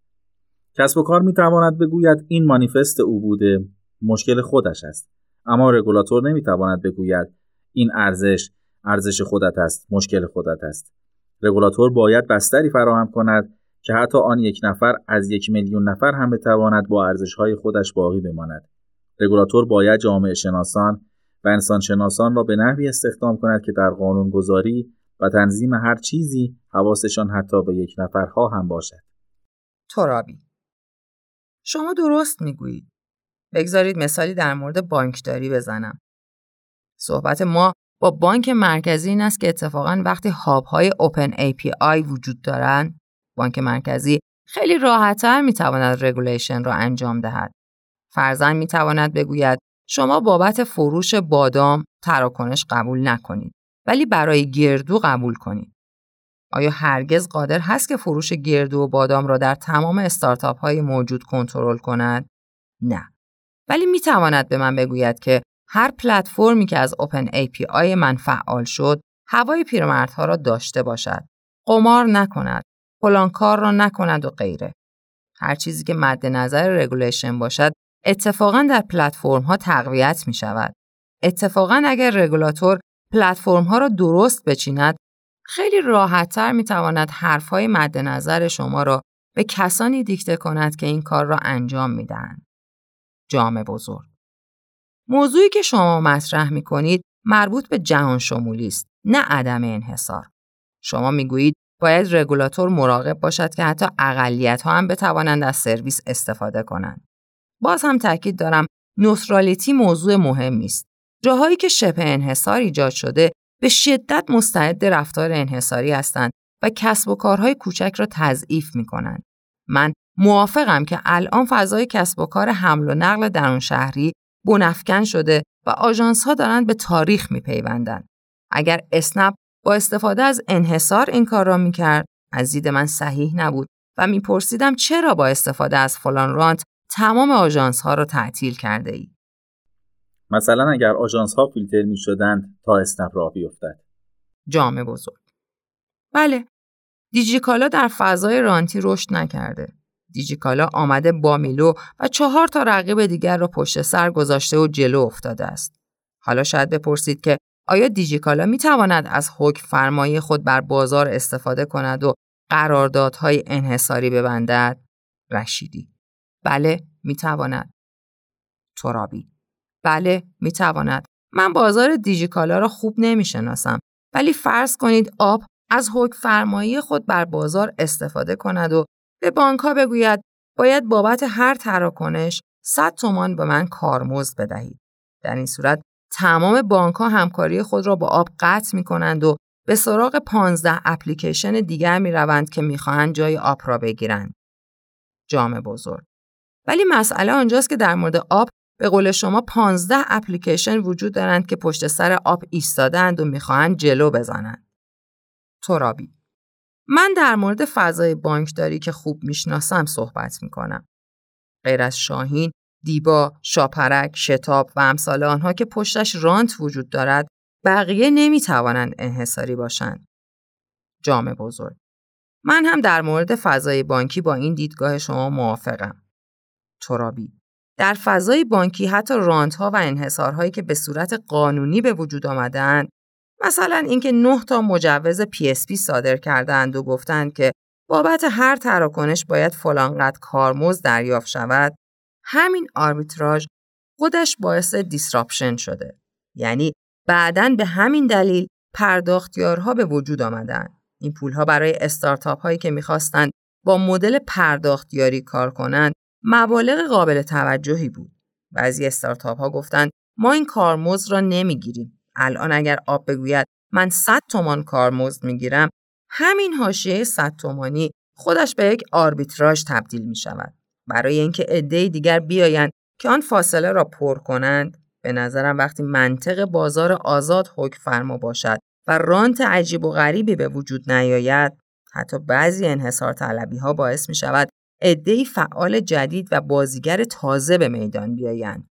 کسب و کار می‌تواند بگوید این مانیفست او بوده مشکل خودش است. اما رگولاتور نمی‌تواند بگوید این ارزش ارزش خودت است مشکل خودت است رگولاتور باید بستری فراهم کند که حتی آن یک نفر از یک میلیون نفر هم بتواند با ارزشهای خودش باقی بماند رگولاتور باید جامعه شناسان و انسان شناسان را به نحوی استخدام کند که در قانونگذاری و تنظیم هر چیزی حواسشان حتی به یک نفرها هم باشد. ترابی شما درست می‌گویید. بگذارید مثالی در مورد بانکداری بزنم. صحبت ما با بانک مرکزی این است که اتفاقا وقتی هاب های اوپن API وجود دارند بانک مرکزی خیلی راحتتر می‌تواند regulation را انجام دهد. فرضاً می‌تواند بگوید شما بابت فروش بادام تراکنش قبول نکنید ولی برای گردو قبول کنید. آیا هرگز قادر هست که فروش گردو و بادام را در تمام استارتاپ های موجود کنترل کند؟ نه. ولی می تواند به من بگوید که هر پلتفرمی که از open API من فعال شد، هوای پیرمردها را داشته باشد. قمار نکند، فلان کار را نکند و غیره. هر چیزی که مد نظر regulation باشد، اتفاقا در پلتفرم ها تقویت می شود. اتفاقا اگر رگولاتور پلتفرم ها را درست بچیند، خیلی راحتتر می تواند حرفهای مد نظر شما را به کسانی دیکته کند که این کار را انجام می دهند. جامع بزرگ موضوعی که شما مطرح می کنید مربوط به جهان شمولی است نه عدم انحصار. شما می گویید باید رگولاتور مراقب باشد که حتی اقلیت ها هم بتوانند از سرویس استفاده کنند. باز هم تاکید دارم نوترالیتی موضوع مهمی است. جاهایی که شبه انحصار ایجاد شده به شدت مستعد رفتار انحصاری هستند و کسب و کارهای کوچک را تضعیف می کنند. من موافقم که الان فضای کسب و کار حمل و نقل درون شهری بنفکن شده و آژانس ها دارند به تاریخ می پیوندن. اگر اسنپ با استفاده از انحصار این کار را می کرد، از دید من صحیح نبود و میپرسیدم چرا با استفاده از فلان رانت تمام آژانس ها را تعطیل کرده ای. مثلا اگر آژانس ها فیلتر می شدند تا اسنپ راه بیفتد. جامع بزرگ. بله. دیجیکالا در فضای رانتی رشد نکرده. دیجیکالا آمده با میلو و چهار تا رقیب دیگر را پشت سر گذاشته و جلو افتاده است. حالا شاید بپرسید که آیا دیجیکالا می تواند از حکم فرمایی خود بر بازار استفاده کند و قراردادهای انحصاری ببندد؟ رشیدی بله می تواند. ترابی بله می تواند. من بازار دیجیکالا را خوب نمی شناسم ولی فرض کنید آب از حکم فرمایی خود بر بازار استفاده کند و به بانک ها بگوید باید بابت هر تراکنش 100 تومان به من کارمزد بدهید. در این صورت تمام بانک ها همکاری خود را با آب قطع می کنند و به سراغ 15 اپلیکیشن دیگر می روند که می خواهند جای آب را بگیرند. جام بزرگ. ولی مسئله آنجاست که در مورد آب به قول شما 15 اپلیکیشن وجود دارند که پشت سر آب ایستادند و می‌خواهند جلو بزنند. ترابی من در مورد فضای بانکداری که خوب می‌شناسم صحبت می‌کنم. غیر از شاهین، دیبا، شاپرک، شتاب و امثال آنها که پشتش رانت وجود دارد، بقیه نمی‌توانند انحصاری باشند. جامع بزرگ. من هم در مورد فضای بانکی با این دیدگاه شما موافقم. ترابی در فضای بانکی حتی رانتها و انحصارهایی که به صورت قانونی به وجود آمدند مثلا اینکه نه تا مجوز PSP صادر کردند و گفتند که بابت هر تراکنش باید فلانقدر کارمزد دریافت شود همین آربیتراژ خودش باعث دیسراپشن شده. یعنی بعدا به همین دلیل پرداختیارها به وجود آمدن این پولها برای استارتاپ هایی که می‌خواستند با مدل پرداختیاری کار کنند مبالغ قابل توجهی بود. بعضی استارتاپ ها گفتند ما این کارمزد را نمی‌گیریم. الان اگر آب بگوید من 100 تومان کارمزد می‌گیرم همین حاشیه 100 تومانی خودش به یک آربیتراژ تبدیل می شود برای اینکه عده دیگر بیایند که آن فاصله را پر کنند به نظرم وقتی منطق بازار آزاد حکم فرما باشد و رانت عجیب و غریبی به وجود نیاید حتی بعضی انحصار طلبی ها باعث می شود عدهای فعال جدید و بازیگر تازه به میدان بیایند.